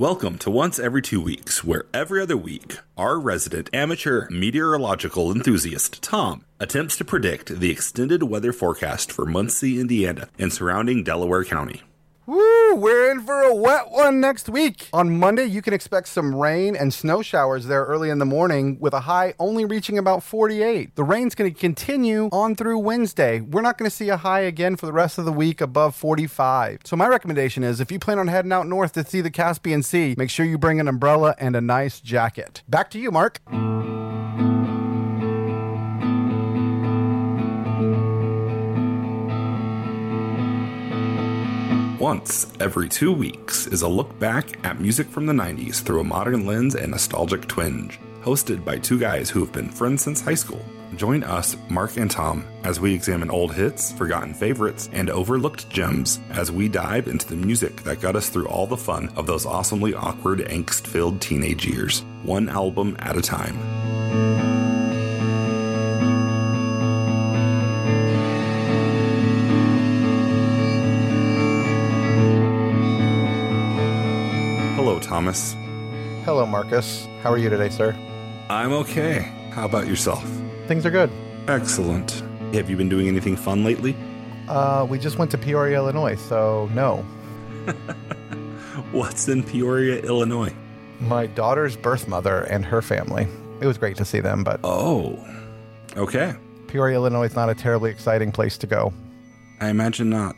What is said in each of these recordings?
Welcome to Once Every Two Weeks, where every other week, our resident amateur meteorological enthusiast, Thom, attempts to predict the extended weather forecast for Muncie, Indiana, and surrounding Delaware County. Woo! We're in for a wet one next week. On Monday, you can expect some rain and snow showers there early in the morning with a high only reaching about 48. The rain's going to continue on through Wednesday. We're not going to see a high again for the rest of the week above 45. So, my recommendation is if you plan on heading out north to see the Caspian Sea, make sure you bring an umbrella and a nice jacket. Back to you, Mark. Once every two weeks is a look back at music from the 90s through a modern lens and nostalgic twinge. Hosted by two guys who have been friends since high school. Join us, Mark and Thom, as we examine old hits, forgotten favorites, and overlooked gems as we dive into the music that got us through all the fun of those awesomely awkward, angst filled teenage years, one album at a time. Thomas. Hello, Marcus. How are you today, sir? I'm okay. How about yourself? Things are good. Excellent. Have you been doing anything fun lately? Uh, we just went to Peoria, Illinois, so no. What's in Peoria, Illinois? My daughter's birth mother and her family. It was great to see them, but Oh, okay. Peoria, Illinois is not a terribly exciting place to go. I imagine not.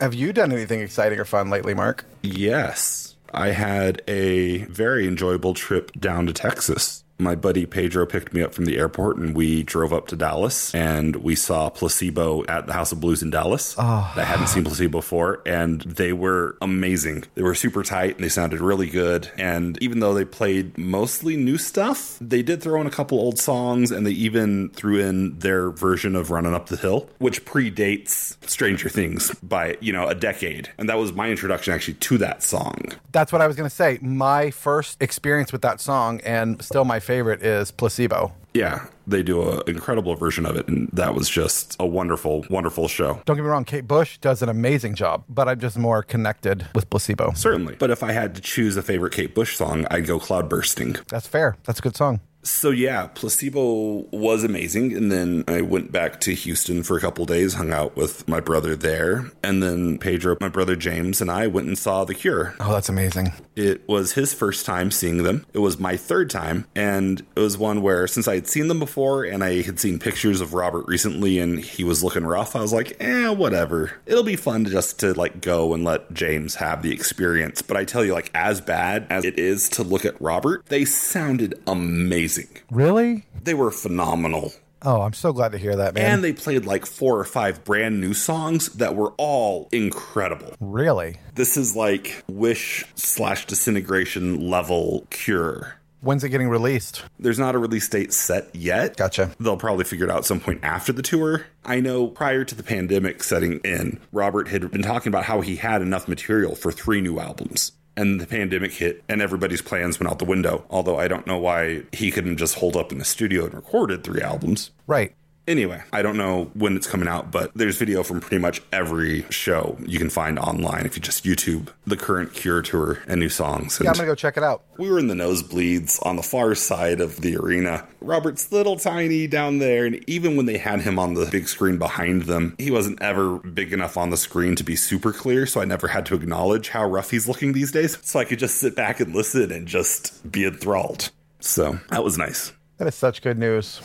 Have you done anything exciting or fun lately, Mark? Yes, I had a very enjoyable trip down to Texas. My buddy Pedro picked me up from the airport and we drove up to Dallas and we saw Placebo at the House of Blues in Dallas. Oh. I hadn't seen Placebo before and they were amazing. They were super tight and they sounded really good. And even though they played mostly new stuff, they did throw in a couple old songs and they even threw in their version of Running Up the Hill, which predates Stranger Things by, you know, a decade. And that was my introduction actually to that song. That's what I was going to say. My first experience with that song, and still my favorite, is Placebo. Yeah, they do an incredible version of it, and that was just a wonderful, wonderful show. Don't get me wrong, Kate Bush does an amazing job, but I'm just more connected with Placebo. Certainly. But if I had to choose a favorite Kate Bush song, I'd go Cloud Bursting. That's fair. That's a good song. So yeah, Placebo was amazing, and then I went back to Houston for a couple days, hung out with my brother there, and then Pedro, my brother James, and I went and saw The Cure. Oh, that's amazing. It was his first time seeing them. It was my third time, and it was one where since I had seen them before and I had seen pictures of Robert recently and he was looking rough, I was like, eh, whatever. It'll be fun to just to like go and let James have the experience. But I tell you, like as bad as it is to look at Robert, they sounded amazing. Really? They were phenomenal. Oh, I'm so glad to hear that, man. And they played like four or five brand new songs that were all incredible. really? This is like Wish slash disintegration level cure. When's it getting released? There's not a release date set yet. Gotcha. They'll probably figure it out some point after the tour. I know prior to the pandemic setting in, Robert had been talking about how he had enough material for three new albums. And the pandemic hit, and everybody's plans went out the window. Although I don't know why he couldn't just hold up in the studio and recorded three albums. Right. Anyway, I don't know when it's coming out, but there's video from pretty much every show you can find online if you just YouTube the current Cure tour and new songs. And Yeah, I'm to go check it out. we were in the nosebleeds on the far side of the arena. Robert's little tiny down there, and even when they had him on the big screen behind them, he wasn't ever big enough on the screen to be super clear, so I never had to acknowledge how rough he's looking these days. So I could just sit back and listen and just be enthralled. So that was nice. That is such good news.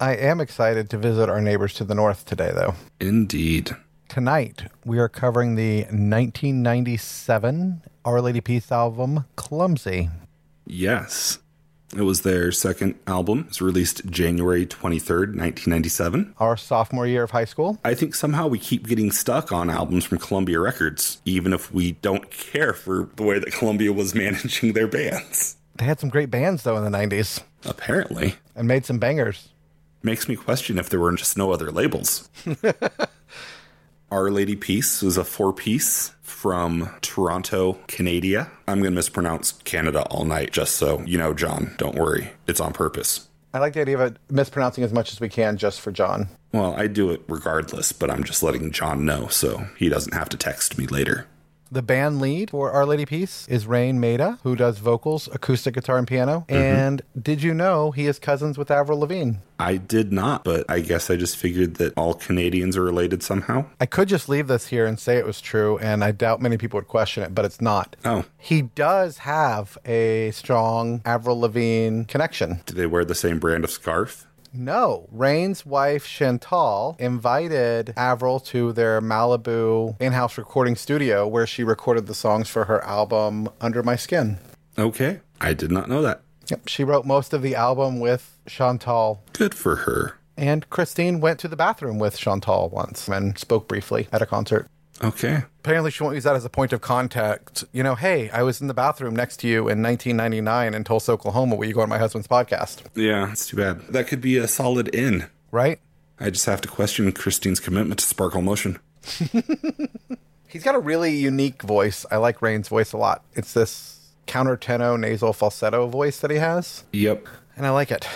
I am excited to visit our neighbors to the north today, though. Indeed. Tonight, we are covering the 1997 Our Lady Peace album, Clumsy. Yes. It was their second album. It was released January 23rd, 1997. Our sophomore year of high school. I think somehow we keep getting stuck on albums from Columbia Records, even if we don't care for the way that Columbia was managing their bands. They had some great bands, though, in the 90s Apparently. and made some bangers. Makes me question if there were just no other labels. Our Lady Peace was a four piece from Toronto, Canada. I'm going to mispronounce Canada all night, just so you know, John. Don't worry, it's on purpose. I like the idea of mispronouncing as much as we can just for John. Well, I do it regardless, but I'm just letting John know so he doesn't have to text me later. The band lead for Our Lady Peace is Raine Maida, who does vocals, acoustic guitar, and piano. Mm-hmm. And did you know he is cousins with Avril Lavigne? I did not, but I guess I just figured that all Canadians are related somehow. I could just leave this here and say it was true, and I doubt many people would question it, but it's not. Oh, He does have a strong Avril Lavigne connection. do they wear the same brand of scarf? No. Raine's wife, Chantal, invited Avril to their Malibu in house recording studio where she recorded the songs for her album Under My Skin. Okay, I did not know that. Yep. She wrote most of the album with Chantal. Good for her. And Christine went to the bathroom with Chantal once and spoke briefly at a concert. Okay. Apparently, she won't use that as a point of contact. You know, hey, I was in the bathroom next to you in 1999 in Tulsa, Oklahoma. Will you go on my husband's podcast? Yeah, it's too bad. That could be a solid in. Right? I just have to question Christine's commitment to Sparkle Motion. He's got a really unique voice. I like Raine's voice a lot. It's this countertenor nasal falsetto voice that he has, Yep. and I like it.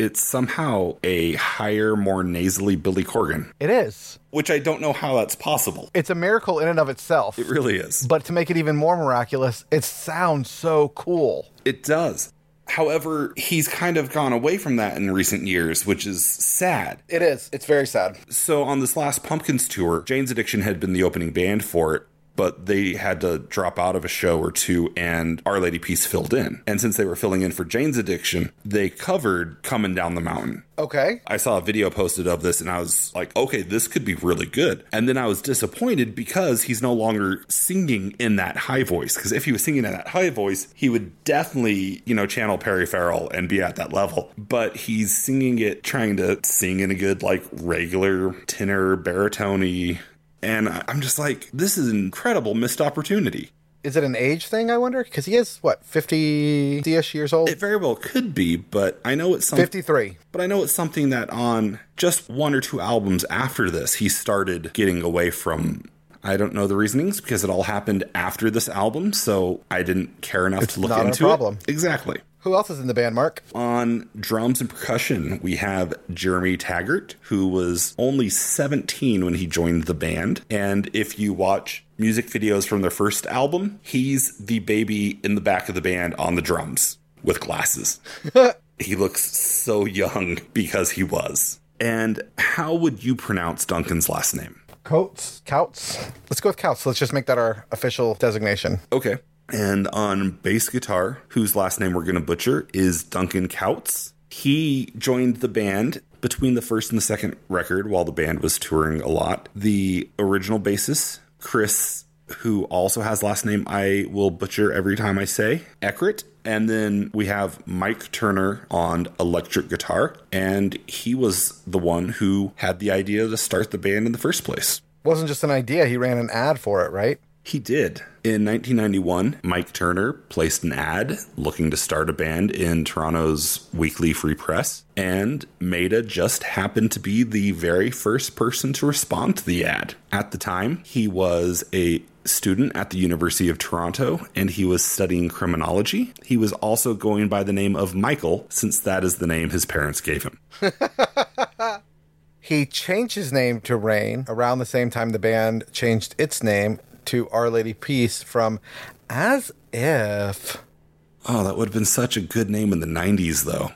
It's somehow a higher, more nasally Billy Corgan, It is. which I don't know how that's possible. It's a miracle in and of itself. It really is. But to make it even more miraculous, it sounds so cool. It does. However, he's kind of gone away from that in recent years, which is sad. It is. It's very sad. So, on this last Pumpkins tour, Jane's Addiction had been the opening band for it, but they had to drop out of a show or two, and Our Lady Peace filled in. And since they were filling in for Jane's Addiction, they covered Coming Down the Mountain. Okay. I saw a video posted of this and I was like, okay, this could be really good. And then I was disappointed because he's no longer singing in that high voice. Because if he was singing in that high voice, he would definitely, you know, channel Perry Farrell and be at that level. But he's singing it, trying to sing in a good, like, regular tenor, baritone. And I'm just like, this is an incredible missed opportunity. Is it an age thing, I wonder? Because he is, what, 50 ish years old? It very well could be, but I know it's something. 53. But I know it's something that on just one or two albums after this, he started getting away from. I don't know the reasonings because it all happened after this album, so I didn't care enough to look not a into problem. it. Exactly. Who else is in the band, Mark? On drums and percussion, we have Jeremy Taggart, who was only 17 when he joined the band. And if you watch music videos from their first album, he's the baby in the back of the band on the drums with glasses. he looks so young because he was. And how would you pronounce Duncan's last name? Coates. Couts. Let's go with Couts. Let's just make that our official designation. Okay. And on bass guitar, whose last name we're going to butcher, is Duncan Coutts. He joined the band between the first and the second record while the band was touring a lot. The original bassist, Chris, who also has last name I will butcher every time I say, Eckert. And then we have Mike Turner on electric guitar, and he was the one who had the idea to start the band in the first place. Wasn't just an idea. He ran an ad for it, right? He did. In 1991, Mike Turner placed an ad looking to start a band in Toronto's weekly free press, and Maida just happened to be the very first person to respond to the ad. At the time, he was a student at the University of Toronto and he was studying criminology. He was also going by the name of Michael, since that is the name his parents gave him. He changed his name to Raine around the same time the band changed its name to Our Lady Peace from As If. Oh, that would have been such a good name in the 90s, though.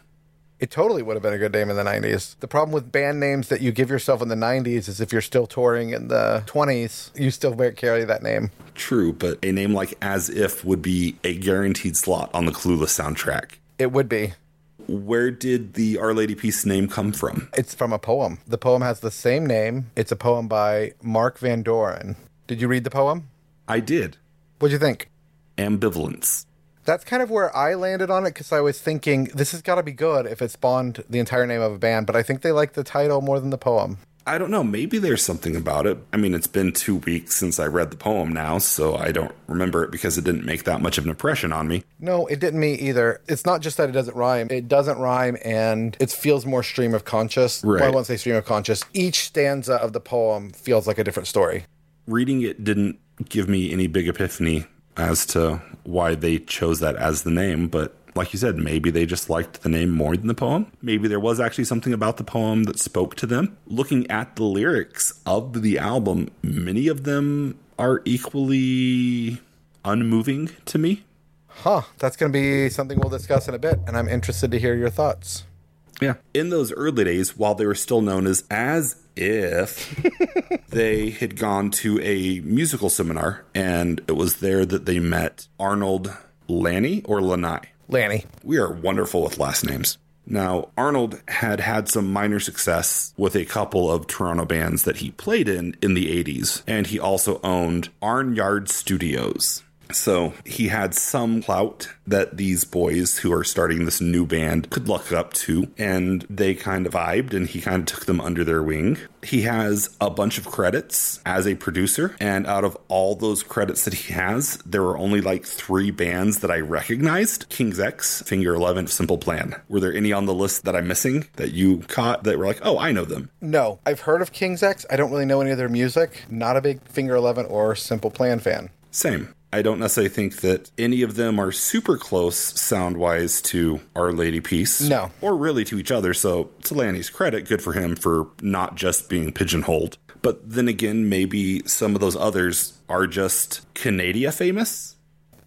It totally would have been a good name in the 90s. The problem with band names that you give yourself in the 90s is if you're still touring in the 20s, you still carry that name. True, but a name like As If would be a guaranteed slot on the Clueless soundtrack. It would be. Where did the Our Lady Peace name come from? It's from a poem. The poem has the same name. It's a poem by Mark Van Doren. Did you read the poem? I did. What'd you think? Ambivalence. That's kind of where I landed on it because I was thinking this has got to be good if it spawned the entire name of a band, but I think they like the title more than the poem. I don't know. Maybe there's something about it. I mean, it's been two weeks since I read the poem now, so I don't remember it because it didn't make that much of an impression on me. No, it didn't me either. It's not just that it doesn't rhyme. It doesn't rhyme and it feels more stream of conscious. Well, I won't say stream of conscious. Each stanza of the poem feels like a different story. Reading it didn't give me any big epiphany as to why they chose that as the name, but like you said, maybe they just liked the name more than the poem. Maybe there was actually something about the poem that spoke to them. Looking at the lyrics of the album, many of them are equally unmoving to me. Huh. That's going to be something we'll discuss in a bit, and I'm interested to hear your thoughts. Yeah. In those early days, while they were still known as As If, they had gone to a musical seminar, and it was there that they met Arnold Lanni or Lanai. Lanni. We are wonderful with last names. Now, Arnold had had some minor success with a couple of Toronto bands that he played in in the 80s, and he also owned Arnyard Studios. So he had some clout that these boys who are starting this new band could look up to, and they kind of vibed, and he kind of took them under their wing. He has a bunch of credits as a producer, and out of all those credits that he has, there were only like three bands that I recognized King's X, Finger 11, Simple Plan. Were there any on the list that I'm missing that you caught that were like, oh, I know them? No. I've heard of King's X. I don't really know any of their music. Not a big Finger 11 or Simple Plan fan. Same. I don't necessarily think that any of them are super close sound wise to Our Lady Peace. No. Or really to each other. So, to Lanni's credit, good for him for not just being pigeonholed. But then again, maybe some of those others are just Canada famous.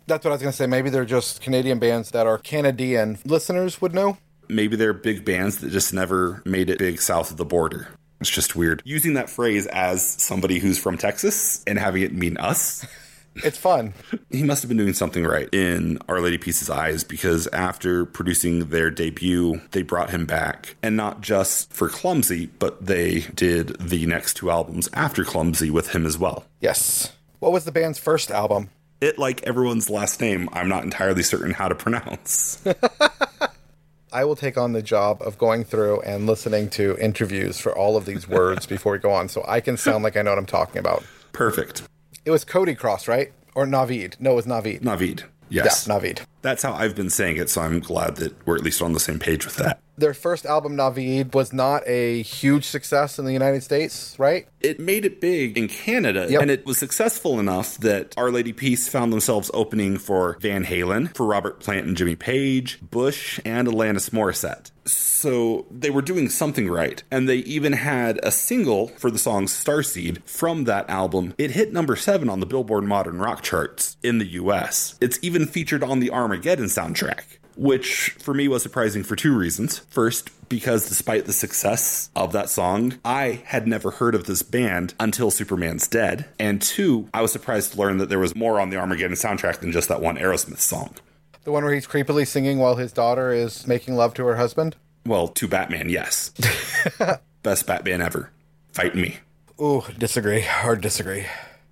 That's what I was going to say. Maybe they're just Canadian bands that our Canadian listeners would know. Maybe they're big bands that just never made it big south of the border. It's just weird. Using that phrase as somebody who's from Texas and having it mean us. It's fun. he must have been doing something right in Our Lady Peace's eyes because after producing their debut, they brought him back. And not just for Clumsy, but they did the next two albums after Clumsy with him as well. Yes. What was the band's first album? It, like everyone's last name, I'm not entirely certain how to pronounce. I will take on the job of going through and listening to interviews for all of these words before we go on so I can sound like I know what I'm talking about. Perfect. It was Cody Cross, right? Or Naveed? No, it was Naveed. Naveed. Yes. Yeah, Naveed. That's how I've been saying it, so I'm glad that we're at least on the same page with that. Their first album, Naveed, was not a huge success in the United States, right? It made it big in Canada, Yep. and it was successful enough that Our Lady Peace found themselves opening for Van Halen, for Robert Plant and Jimmy Page, Bush, and Alanis Morissette. So they were doing something right. And they even had a single for the song Starseed from that album. It hit number seven on the Billboard Modern Rock charts in the US. It's even featured on the Armageddon soundtrack which for me was surprising for two reasons. First, because despite the success of that song, I had never heard of this band until Superman's Dead. And two, I was surprised to learn that there was more on the Armageddon soundtrack than just that one Aerosmith song. The one where he's creepily singing while his daughter is making love to her husband? Well, to Batman, yes. Best Batman ever. Fight me. Ooh, disagree. Hard disagree.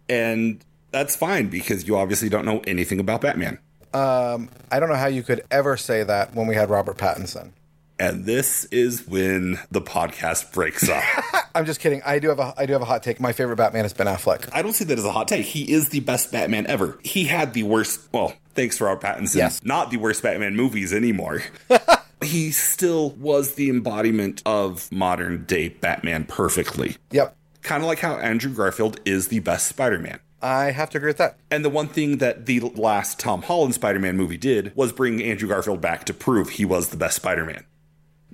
And that's fine because you obviously don't know anything about Batman. Um, I don't know how you could ever say that when we had Robert Pattinson. And this is when the podcast breaks up. I'm just kidding. I do have a I do have a hot take. My favorite Batman is Ben Affleck. I don't see that as a hot take. He is the best Batman ever. He had the worst, well, thanks for our Pattinson, Yes. not the worst Batman movies anymore. he still was the embodiment of modern day Batman perfectly. Yep. Kind of like how Andrew Garfield is the best Spider Man. I have to agree with that. And the one thing that the last Tom Holland Spider Man movie did was bring Andrew Garfield back to prove he was the best Spider Man.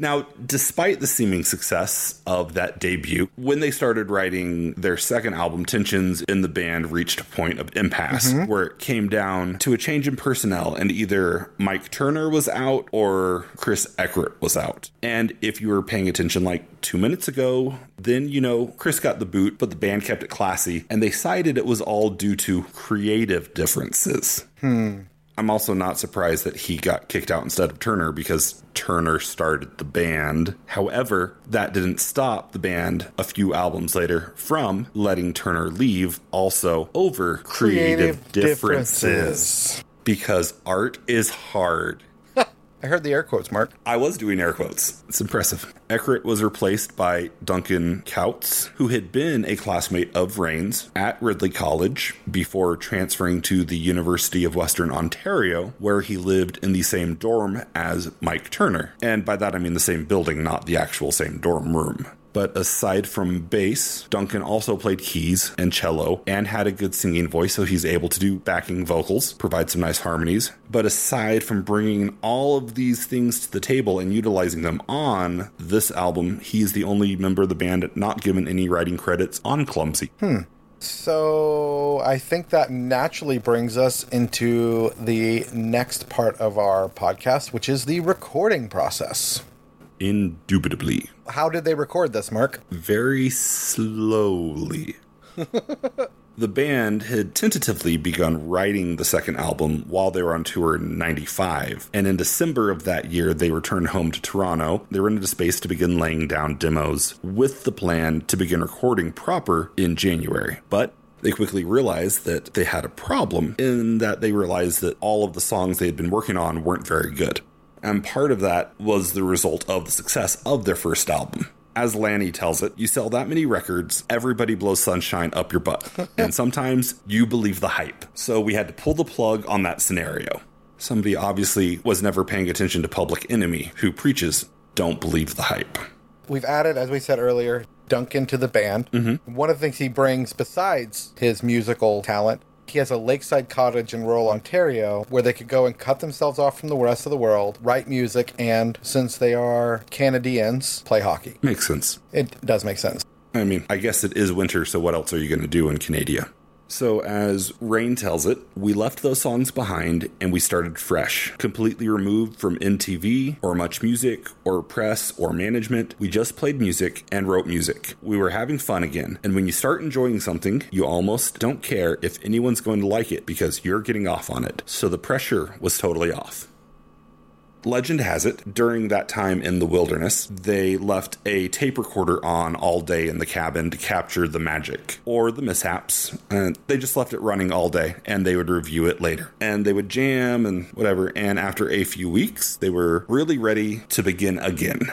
Now, despite the seeming success of that debut, when they started writing their second album, tensions in the band reached a point of impasse mm-hmm. where it came down to a change in personnel, and either Mike Turner was out or Chris Eckert was out. And if you were paying attention like two minutes ago, then you know Chris got the boot, but the band kept it classy, and they cited it was all due to creative differences. Hmm. I'm also not surprised that he got kicked out instead of Turner because Turner started the band. However, that didn't stop the band a few albums later from letting Turner leave also over creative, differences. Because art is hard. I heard the air quotes, Mark. I was doing air quotes. It's impressive. Eckert was replaced by Duncan Coutts, who had been a classmate of Raine's at Ridley College before transferring to the University of Western Ontario, where he lived in the same dorm as Mike Turner. And by that I mean the same building, not the actual same dorm room. But aside from bass, Duncan also played keys and cello and had a good singing voice, so he's able to do backing vocals, provide some nice harmonies. But aside from bringing all of these things to the table and utilizing them on this album, he is the only member of the band not given any writing credits on Clumsy. Hmm. So I think that naturally brings us into the next part of our podcast, which is the recording process. Indubitably. How did they record this, Mark? Very slowly. the band had tentatively begun writing the second album while they were on tour in 95. And in December of that year, they returned home to Toronto. They rented a space to begin laying down demos with the plan to begin recording proper in January. But they quickly realized that they had a problem in that they realized that all of the songs they had been working on weren't very good. And part of that was the result of the success of their first album. As Lanni tells it, you sell that many records, everybody blows sunshine up your butt. and sometimes you believe the hype. So we had to pull the plug on that scenario. Somebody obviously was never paying attention to Public Enemy, who preaches, don't believe the hype. We've added, as we said earlier, Duncan to the band. Mm-hmm. One of the things he brings, besides his musical talent, he has a lakeside cottage in rural Ontario where they could go and cut themselves off from the rest of the world, write music, and since they are Canadians, play hockey. Makes sense. It does make sense. I mean, I guess it is winter, so what else are you going to do in Canada? So, as Raine tells it, we left those songs behind and we started fresh, completely removed from MTV or much music or press or management. We just played music and wrote music. We were having fun again. And when you start enjoying something, you almost don't care if anyone's going to like it because you're getting off on it. So the pressure was totally off. Legend has it, during that time in the wilderness, they left a tape recorder on all day in the cabin to capture the magic or the mishaps. And they just left it running all day and they would review it later. And they would jam and whatever. And after a few weeks, they were really ready to begin again.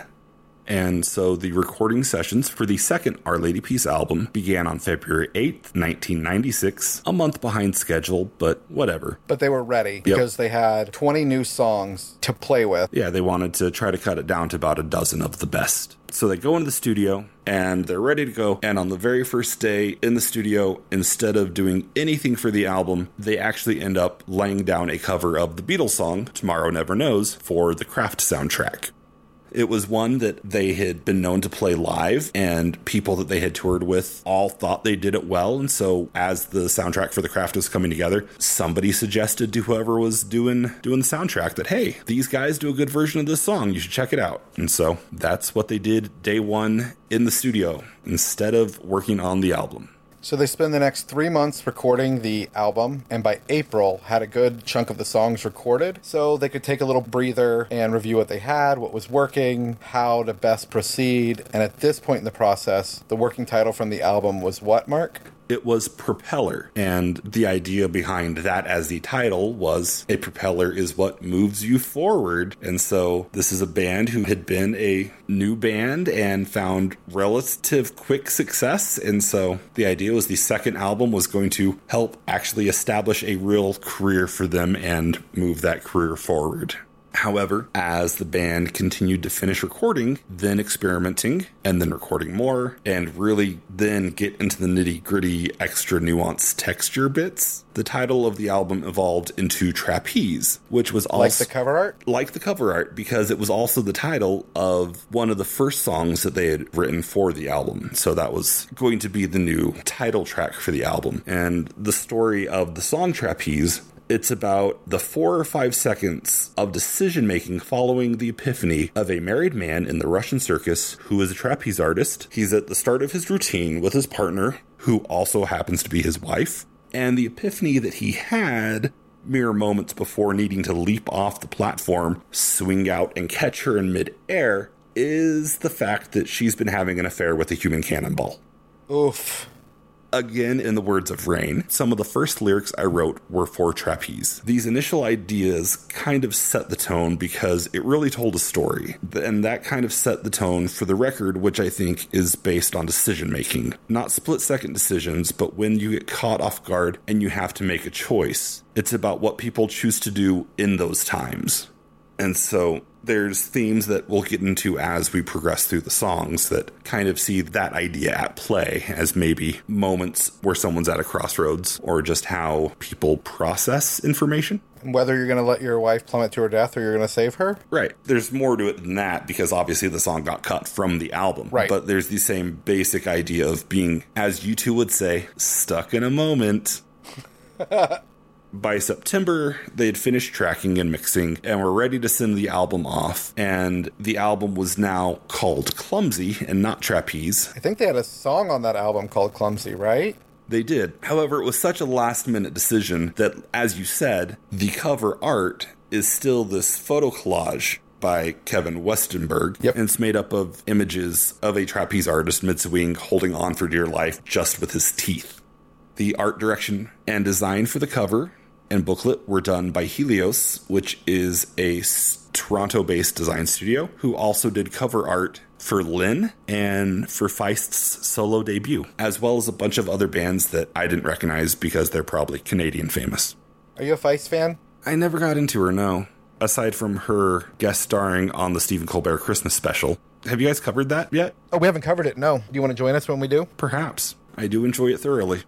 And so the recording sessions for the second Our Lady Peace album began on February 8th, 1996, a month behind schedule, but whatever. But they were ready because they had 20 new songs to play with. Yeah, they wanted to try to cut it down to about a dozen of the best. So they go into the studio and they're ready to go. And on the very first day in the studio, instead of doing anything for the album, they actually end up laying down a cover of the Beatles song, Tomorrow Never Knows, for the Craft soundtrack. It was one that they had been known to play live, and people that they had toured with all thought they did it well. And so, as the soundtrack for the craft was coming together, somebody suggested to whoever was doing doing the soundtrack that hey, these guys do a good version of this song. You should check it out. And so that's what they did day one in the studio instead of working on the album. So they spend the next three months recording the album, and by April had a good chunk of the songs recorded, so they could take a little breather and review what they had, what was working, how to best proceed. And at this point in the process, the working title from the album was what, Mark? It was Propeller. And the idea behind that as the title was a propeller is what moves you forward. And so this is a band who had been a new band and found relative quick success. And so the idea was the second album was going to help actually establish a real career for them and move that career forward. However, as the band continued to finish recording, then experimenting, and then recording more, and really then get into the nitty gritty, extra nuanced texture bits, the title of the album evolved into Trapeze, which was also like the cover art? Like the cover art, because it was also the title of one of the first songs that they had written for the album. So that was going to be the new title track for the album. And the story of the song Trapeze it's about the four or five seconds of decision making following the epiphany of a married man in the Russian circus who is a trapeze artist. He's at the start of his routine with his partner, who also happens to be his wife. And the epiphany that he had mere moments before needing to leap off the platform, swing out, and catch her in midair is the fact that she's been having an affair with a human cannonball. Oof. Again, in the words of Raine, some of the first lyrics I wrote were for trapeze. These initial ideas kind of set the tone because it really told a story, and that kind of set the tone for the record, which I think is based on decision making. Not split second decisions, but when you get caught off guard and you have to make a choice. It's about what people choose to do in those times. And so there's themes that we'll get into as we progress through the songs that kind of see that idea at play as maybe moments where someone's at a crossroads or just how people process information. Whether you're going to let your wife plummet to her death or you're going to save her? Right. There's more to it than that because obviously the song got cut from the album. Right. But there's the same basic idea of being, as you two would say, stuck in a moment. By September, they had finished tracking and mixing and were ready to send the album off. And the album was now called Clumsy and not Trapeze. I think they had a song on that album called Clumsy, right? They did. However, it was such a last minute decision that, as you said, the cover art is still this photo collage by Kevin Westenberg. Yep. And it's made up of images of a trapeze artist mid swing holding on for dear life just with his teeth. The art direction and design for the cover and booklet were done by Helios, which is a Toronto based design studio who also did cover art for Lynn and for Feist's solo debut, as well as a bunch of other bands that I didn't recognize because they're probably Canadian famous. Are you a Feist fan? I never got into her, no. Aside from her guest starring on the Stephen Colbert Christmas special. Have you guys covered that yet? Oh, we haven't covered it. No. Do you want to join us when we do? Perhaps. I do enjoy it thoroughly.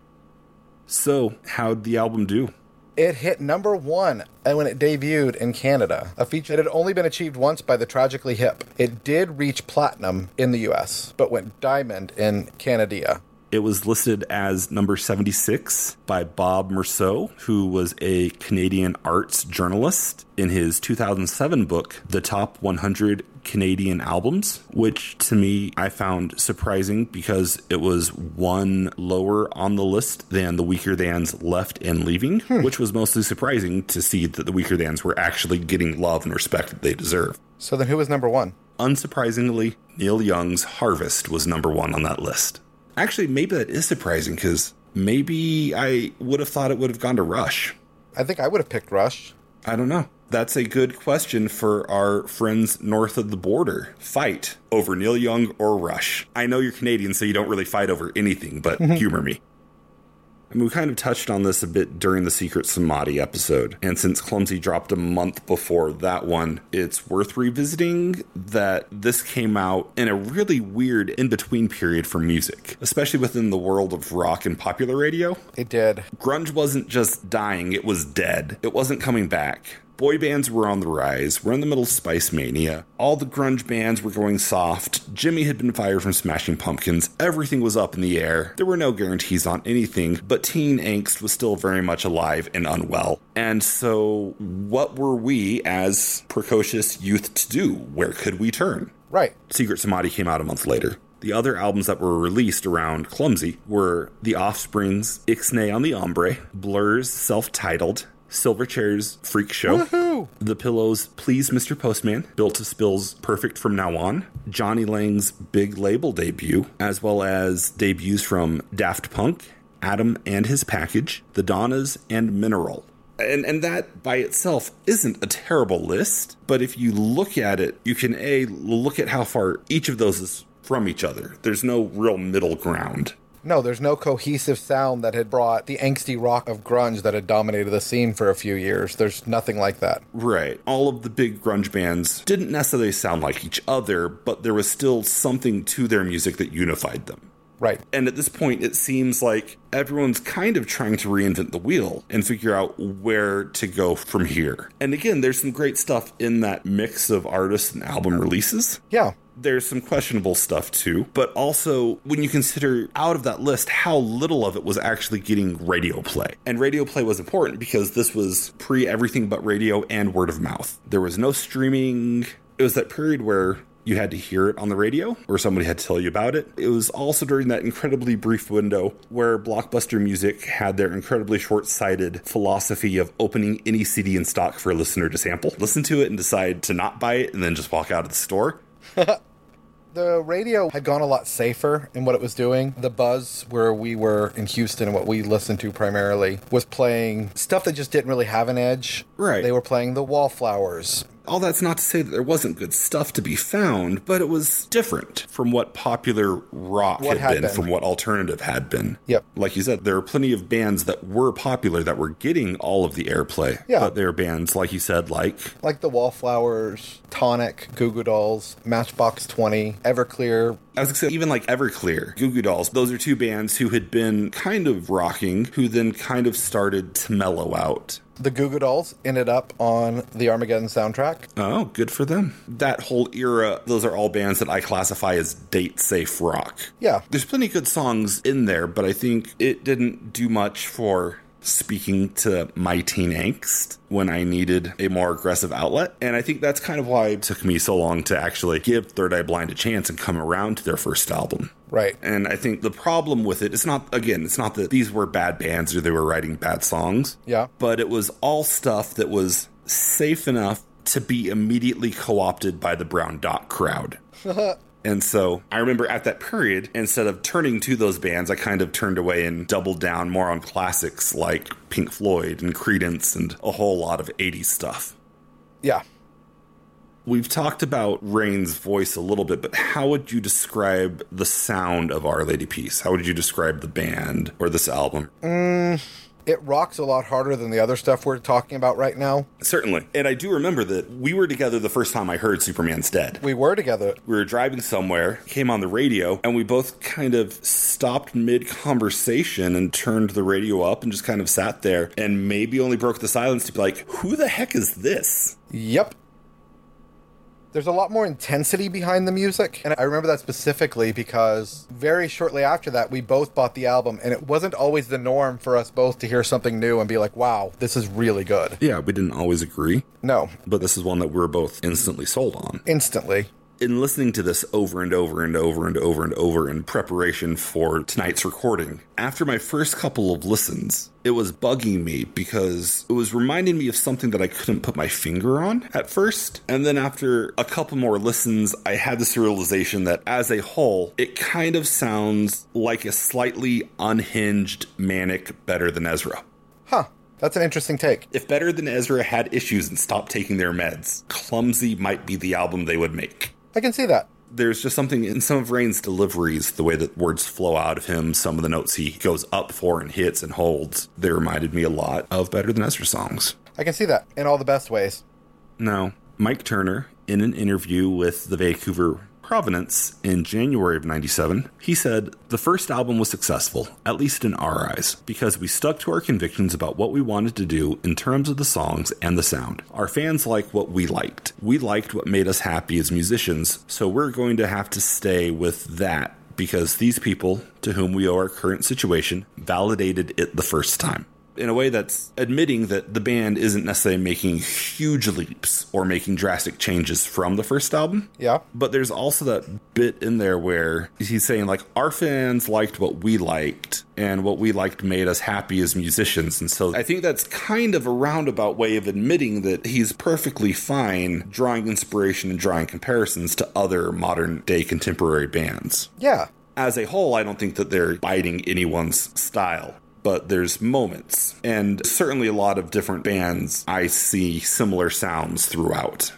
So, how'd the album do? It hit number one when it debuted in Canada, a feature that had only been achieved once by the Tragically Hip. It did reach platinum in the US, but went diamond in Canada. It was listed as number 76 by Bob Mersereau, who was a Canadian arts journalist, in his 2007 book, The Top 100 Canadian Albums, which to me I found surprising because it was one lower on the list than the Weakerthans Left and Leaving, hmm. which was mostly surprising to see that the Weakerthans were actually getting love and respect that they deserve. So then who was number one? Unsurprisingly, Neil Young's Harvest was number one on that list. Actually, maybe that is surprising because maybe I would have thought it would have gone to Rush. I think I would have picked Rush. I don't know. That's a good question for our friends north of the border. Fight over Neil Young or Rush. I know you're Canadian, so you don't really fight over anything, but humor me. I mean, we kind of touched on this a bit during the Secret Samadhi episode, and since Clumsy dropped a month before that one, it's worth revisiting that this came out in a really weird in between period for music, especially within the world of rock and popular radio. It did. Grunge wasn't just dying, it was dead. It wasn't coming back. Boy bands were on the rise. We're in the middle of Spice Mania. All the grunge bands were going soft. Jimmy had been fired from Smashing Pumpkins. Everything was up in the air. There were no guarantees on anything, but teen angst was still very much alive and unwell. And so, what were we as precocious youth to do? Where could we turn? Right. Secret Samadhi came out a month later. The other albums that were released around Clumsy were The Offspring's Ixnay on the Hombre, Blur's self titled, Silverchair's Freak Show, Woohoo! The Pillow's Please Mr. Postman, Built to Spill's Perfect From Now On, Jonny Lang's big label debut, as well as debuts from Daft Punk, Atom and His Package, The Donnas, and Mineral. And, and that by itself isn't a terrible list, but if you look at it, you can A, look at how far each of those is from each other. There's no real middle ground. No, there's no cohesive sound that had brought the angsty rock of grunge that had dominated the scene for a few years. There's nothing like that. Right. All of the big grunge bands didn't necessarily sound like each other, but there was still something to their music that unified them. Right. And at this point, it seems like everyone's kind of trying to reinvent the wheel and figure out where to go from here. And again, there's some great stuff in that mix of artists and album releases. Yeah. There's some questionable stuff too, but also when you consider out of that list how little of it was actually getting radio play. And radio play was important because this was pre everything but radio and word of mouth. There was no streaming. It was that period where you had to hear it on the radio or somebody had to tell you about it. It was also during that incredibly brief window where Blockbuster Music had their incredibly short sighted philosophy of opening any CD in stock for a listener to sample, listen to it, and decide to not buy it and then just walk out of the store. The radio had gone a lot safer in what it was doing. The buzz where we were in Houston and what we listened to primarily was playing stuff that just didn't really have an edge. Right. They were playing the Wallflowers. All that's not to say that there wasn't good stuff to be found, but it was different from what popular rock What had, had been, been. from what alternative had been. Yep. Like you said, there are plenty of bands that were popular that were getting all of the airplay. Yeah. But there are bands, like you said, like Like the Wallflowers, Tonic, Goo Goo Dolls, Matchbox 20, Everclear, I was gonna say, even like Everclear, Goo Goo Dolls, those are two bands who had been kind of rocking, who then kind of started to mellow out. The Goo Goo Dolls ended up on the Armageddon soundtrack. Oh, good for them. That whole era, those are all bands that I classify as date safe rock. Yeah. There's plenty of good songs in there, but I think it didn't do much for speaking to my teen angst when I needed a more aggressive outlet. And I think that's kind of why it took me so long to actually give Third Eye Blind a chance and come around to their first album. Right. And I think the problem with it, it's not, again, it's not that these were bad bands or they were writing bad songs. Yeah. But it was all stuff that was safe enough to be immediately co opted by the Brown Dot crowd. And so I remember at that period, instead of turning to those bands, I kind of turned away and doubled down more on classics like Pink Floyd and Creedence and a whole lot of 80s stuff. Yeah. We've talked about Raine's voice a little bit, but how would you describe the sound of Our Lady Peace? How would you describe the band or this album? Mm, It rocks a lot harder than the other stuff we're talking about right now. Certainly. And I do remember that we were together the first time I heard Superman's Dead. We were together. we were driving somewhere, came on the radio, and we both kind of stopped mid conversation and turned the radio up and just kind of sat there and maybe only broke the silence to be like, who the heck is this? Yep. There's a lot more intensity behind the music, and I remember that specifically because very shortly after that, we both bought the album, and it wasn't always the norm for us both to hear something new and be like, wow, this is really good. Yeah, we didn't always agree, No, but this is one that we were both instantly sold on. instantly. In listening to this over and over and over and over and over in preparation for tonight's recording, after my first couple of listens, it was bugging me because it was reminding me of something that I couldn't put my finger on at first. And then after a couple more listens, I had this realization that as a whole, it kind of sounds like a slightly unhinged manic better than Ezra. Huh. That's an interesting take. If Better Than Ezra had issues and stopped taking their meds, Clumsy might be the album they would make I can see that. there's just something in some of Raine's deliveries, the way that words flow out of him, some of the notes he goes up for and hits and holds, they reminded me a lot of Better Than Ezra songs. I can see that in all the best ways. Now, Mike Turner, in an interview with the Vancouver Province in January of 97, he said, The first album was successful, at least in our eyes, because we stuck to our convictions about what we wanted to do in terms of the songs and the sound. Our fans liked what we liked. We liked what made us happy as musicians, so we're going to have to stay with that because these people, to whom we owe our current situation, validated it the first time in a way that's admitting that the band isn't necessarily making huge leaps or making drastic changes from the first album. Yeah. But there's also that bit in there where he's saying, like, our fans liked what we liked, and what we liked made us happy as musicians. And so I think that's kind of a roundabout way of admitting that he's perfectly fine drawing inspiration and drawing comparisons to other modern day contemporary bands Yeah. as a whole, I don't think that they're biting anyone's style. But there's moments, and certainly a lot of different bands, I see similar sounds throughout.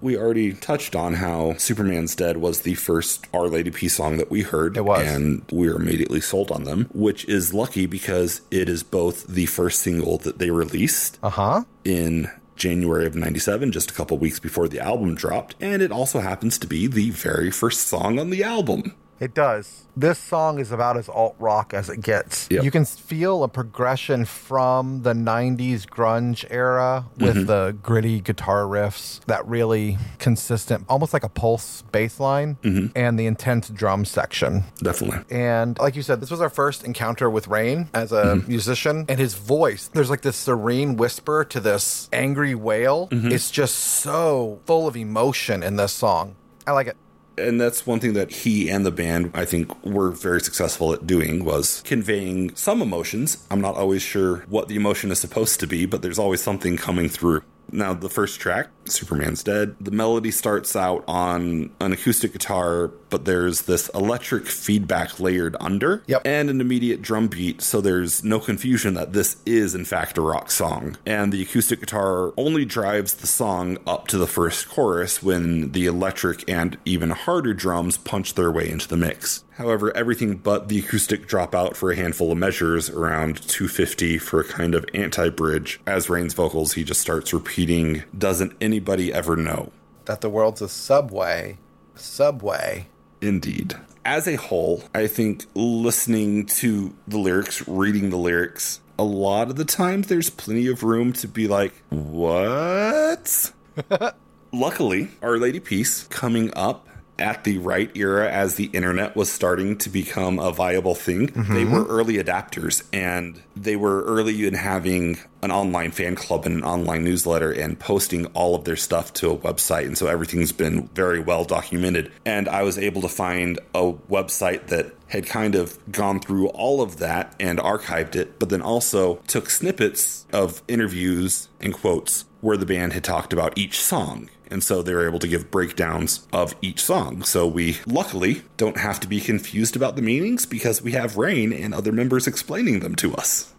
We already touched on how Superman's Dead was the first Our Lady Peace song that we heard. It was. And we were immediately sold on them, which is lucky because it is both the first single that they released Uh huh. in January of 97, just a couple weeks before the album dropped, and it also happens to be the very first song on the album. It does. This song is about as alt rock as it gets. Yep. You can feel a progression from the 90s grunge era with mm-hmm. the gritty guitar riffs, that really consistent, almost like a pulse bass line, mm-hmm. and the intense drum section. Definitely. And like you said, this was our first encounter with Raine as a mm-hmm. musician. And his voice, there's like this serene whisper to this angry wail. It's just so full of emotion in this song. I like it. And that's one thing that he and the band i think were very successful at doing was conveying some emotions. I'm not always sure what the emotion is supposed to be but there's always something coming through. Now the first track superman's dead. The melody starts out on an acoustic guitar but there's this electric feedback layered under Yep. and an immediate drum beat so there's no confusion that this is in fact a rock song. And the acoustic guitar only drives the song up to the first chorus when the electric and even harder drums punch their way into the mix. However everything but the acoustic drop out for a handful of measures around 250 for a kind of anti-bridge. As Raine's vocals he just starts repeating doesn't anybody ever know that the world's a subway, subway, Indeed. As a whole, I think listening to the lyrics, reading the lyrics, a lot of the times there's plenty of room to be like, what? Luckily, Our Lady Peace coming up at the right era as the internet was starting to become a viable thing. They mm-hmm. were early adapters and they were early in having an online fan club and an online newsletter and posting all of their stuff to a website. And so everything's been very well documented. And I was able to find a website that had kind of gone through all of that and archived it, but then also took snippets of interviews and quotes where the band had talked about each song. And so they're able to give breakdowns of each song. So we luckily don't have to be confused about the meanings because we have Raine and other members explaining them to us.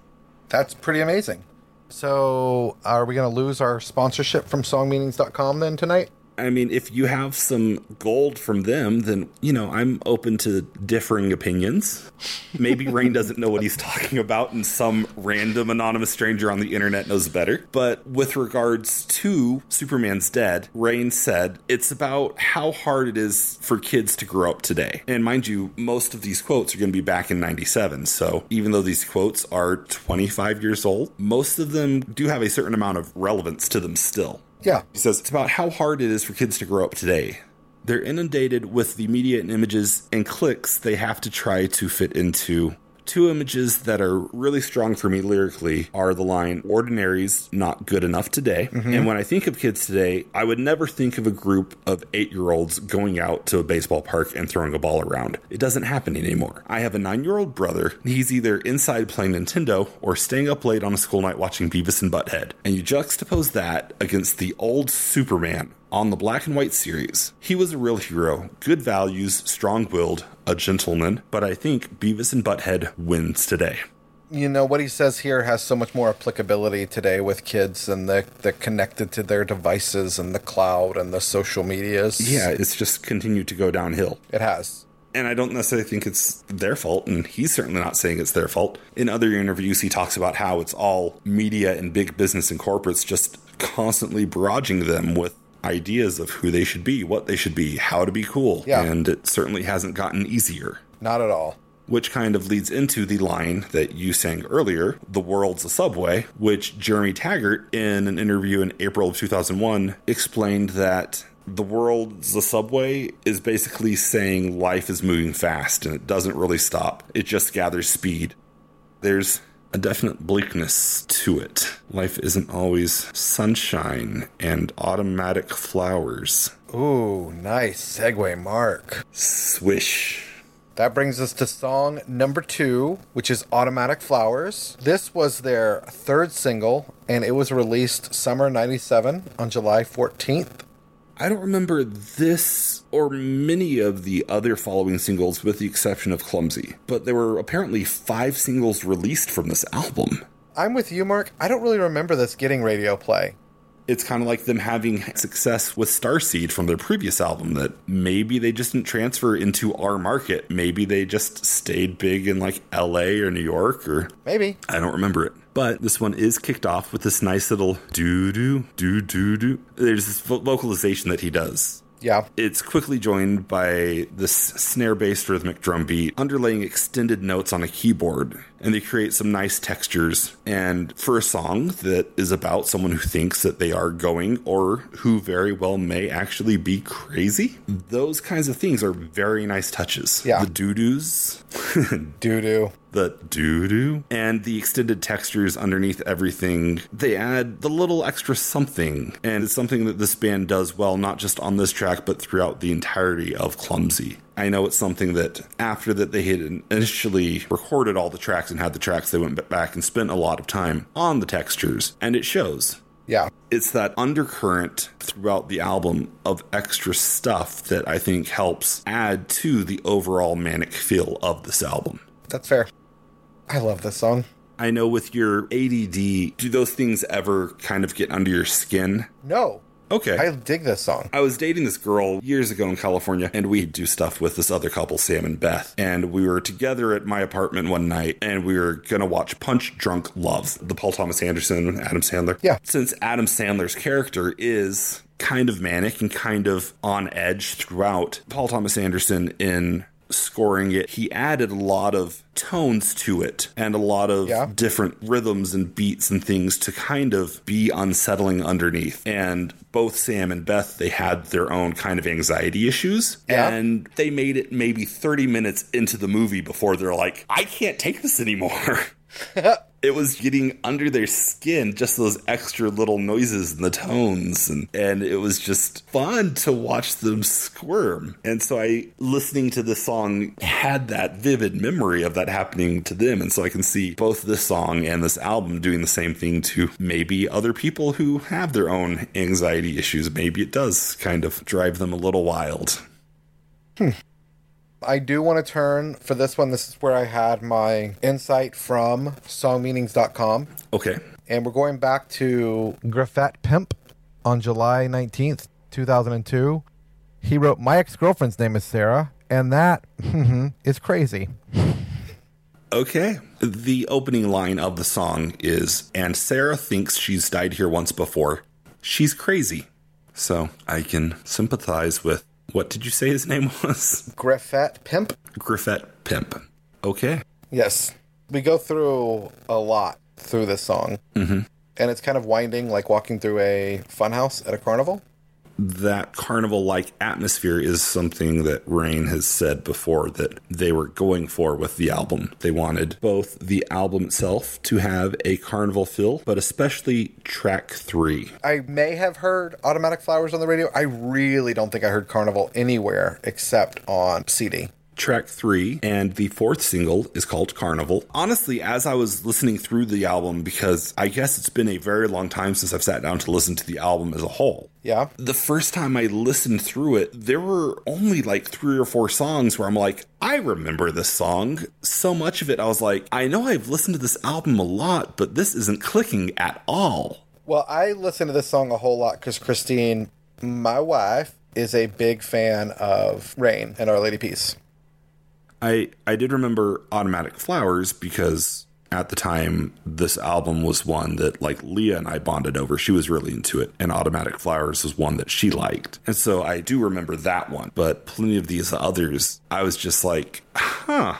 That's pretty amazing. So, are we going to lose our sponsorship from songmeanings.com then tonight? I mean, if you have some gold from them, then, you know, I'm open to differing opinions. Maybe Raine doesn't know what he's talking about and some random anonymous stranger on the internet knows better. But with regards to Superman's Dead, Raine said it's about how hard it is for kids to grow up today. And mind you, most of these quotes are going to be back in 97. So even though these quotes are 25 years old, most of them do have a certain amount of relevance to them still. Yeah. He says it's about how hard it is for kids to grow up today. They're inundated with the media and images and clicks they have to try to fit into. Two images that are really strong for me lyrically are the line Ordinary's not good enough today. Mm-hmm. And when I think of kids today, I would never think of a group of eight year olds going out to a baseball park and throwing a ball around. It doesn't happen anymore. I have a nine year old brother. He's either inside playing Nintendo or staying up late on a school night watching Beavis and Butthead. And you juxtapose that against the old Superman on the black and white series. He was a real hero, good values, strong willed, a gentleman, but I think Beavis and Butthead wins today. You know, what he says here has so much more applicability today with kids and they're, they're connected to their devices and the cloud and the social medias. Yeah, it's just continued to go downhill. It has. And I don't necessarily think it's their fault, and he's certainly not saying it's their fault. In other interviews, he talks about how it's all media and big business and corporates just constantly barraging them with ideas of who they should be, what they should be, how to be cool. Yeah. And it certainly hasn't gotten easier. Not at all. Which kind of leads into the line that you sang earlier, The World's a Subway, which Jeremy Taggart, in an interview in April of 2001, explained that the world's a subway is basically saying life is moving fast and it doesn't really stop. It just gathers speed. There's a definite bleakness to it. Life isn't always sunshine and automatic flowers. Ooh, nice segue, Mark. Swish. That brings us to song number two, which is Automatic Flowers. This was their third single, and it was released summer 97 on July 14th. I don't remember this or many of the other following singles with the exception of Clumsy, but there were apparently five singles released from this album. I'm with you, Mark. I don't really remember this getting radio play. It's kind of like them having success with Starseed from their previous album that maybe they just didn't transfer into our market. Maybe they just stayed big in like LA or New York or Maybe. I don't remember it. But this one is kicked off with this nice little doo doo doo doo doo. There's this vo- vocalization that he does. Yeah. It's quickly joined by this snare based rhythmic drum beat, underlaying extended notes on a keyboard, and they create some nice textures. And for a song that is about someone who thinks that they are going or who very well may actually be crazy, those kinds of things are very nice touches. Yeah. The doo doos. Doo doo. The doo doo and the extended textures underneath everything. They add the little extra something, and it's something that this band does well, not just on this track, but throughout the entirety of Clumsy. I know it's something that after that they had initially recorded all the tracks and had the tracks, they went back and spent a lot of time on the textures, and it shows. Yeah. It's that undercurrent throughout the album of extra stuff that I think helps add to the overall manic feel of this album. That's fair. I love this song. I know with your ADD, do those things ever kind of get under your skin? No. Okay. I dig this song. I was dating this girl years ago in California, and we do stuff with this other couple, Sam and Beth. And we were together at my apartment one night, and we were gonna watch Punch Drunk Love, the Paul Thomas Anderson, Adam Sandler. Yeah. Since Adam Sandler's character is kind of manic and kind of on edge throughout. Paul Thomas Anderson in scoring it, he added a lot of tones to it and a lot of Yeah. different rhythms and beats and things to kind of be unsettling underneath. And both Sam and Beth, they had their own kind of anxiety issues. Yeah. And they made it maybe 30 minutes into the movie before they're like, I can't take this anymore. it was getting under their skin, just those extra little noises and the tones, and and it was just fun to watch them squirm. And so I, listening to this song, had that vivid memory of that happening to them, and so I can see both this song and this album doing the same thing to maybe other people who have their own anxiety issues. Maybe it does kind of drive them a little wild. Hmm. I do want to turn for this one. This is where I had my insight from songmeanings.com. Okay. And we're going back to Griffet Pimp on July 19th, 2002. He wrote, My ex girlfriend's name is Sarah, and that mm-hmm, is crazy. Okay. The opening line of the song is And Sarah thinks she's died here once before. She's crazy. So I can sympathize with what did you say his name was? Griffet Pimp? Griffet Pimp. Okay. Yes. We go through a lot through this song. Mm-hmm. And it's kind of winding, like walking through a funhouse at a carnival. That carnival like atmosphere is something that Raine has said before that they were going for with the album. They wanted both the album itself to have a carnival feel, but especially track three. I may have heard Automatic Flowers on the radio. I really don't think I heard Carnival anywhere except on CD. Track three, and the fourth single is called Carnival. Honestly, as I was listening through the album, because I guess it's been a very long time since I've sat down to listen to the album as a whole. Yeah. The first time I listened through it, there were only like three or four songs where I'm like, I remember this song. So much of it, I was like, I know I've listened to this album a lot, but this isn't clicking at all. Well, I listen to this song a whole lot because Christine, my wife, is a big fan of Raine and Our Lady Peace. I I did remember Automatic Flowers because at the time this album was one that like Leah and I bonded over. She was really into it, and Automatic Flowers was one that she liked, and so I do remember that one. But plenty of these others, I was just like, huh,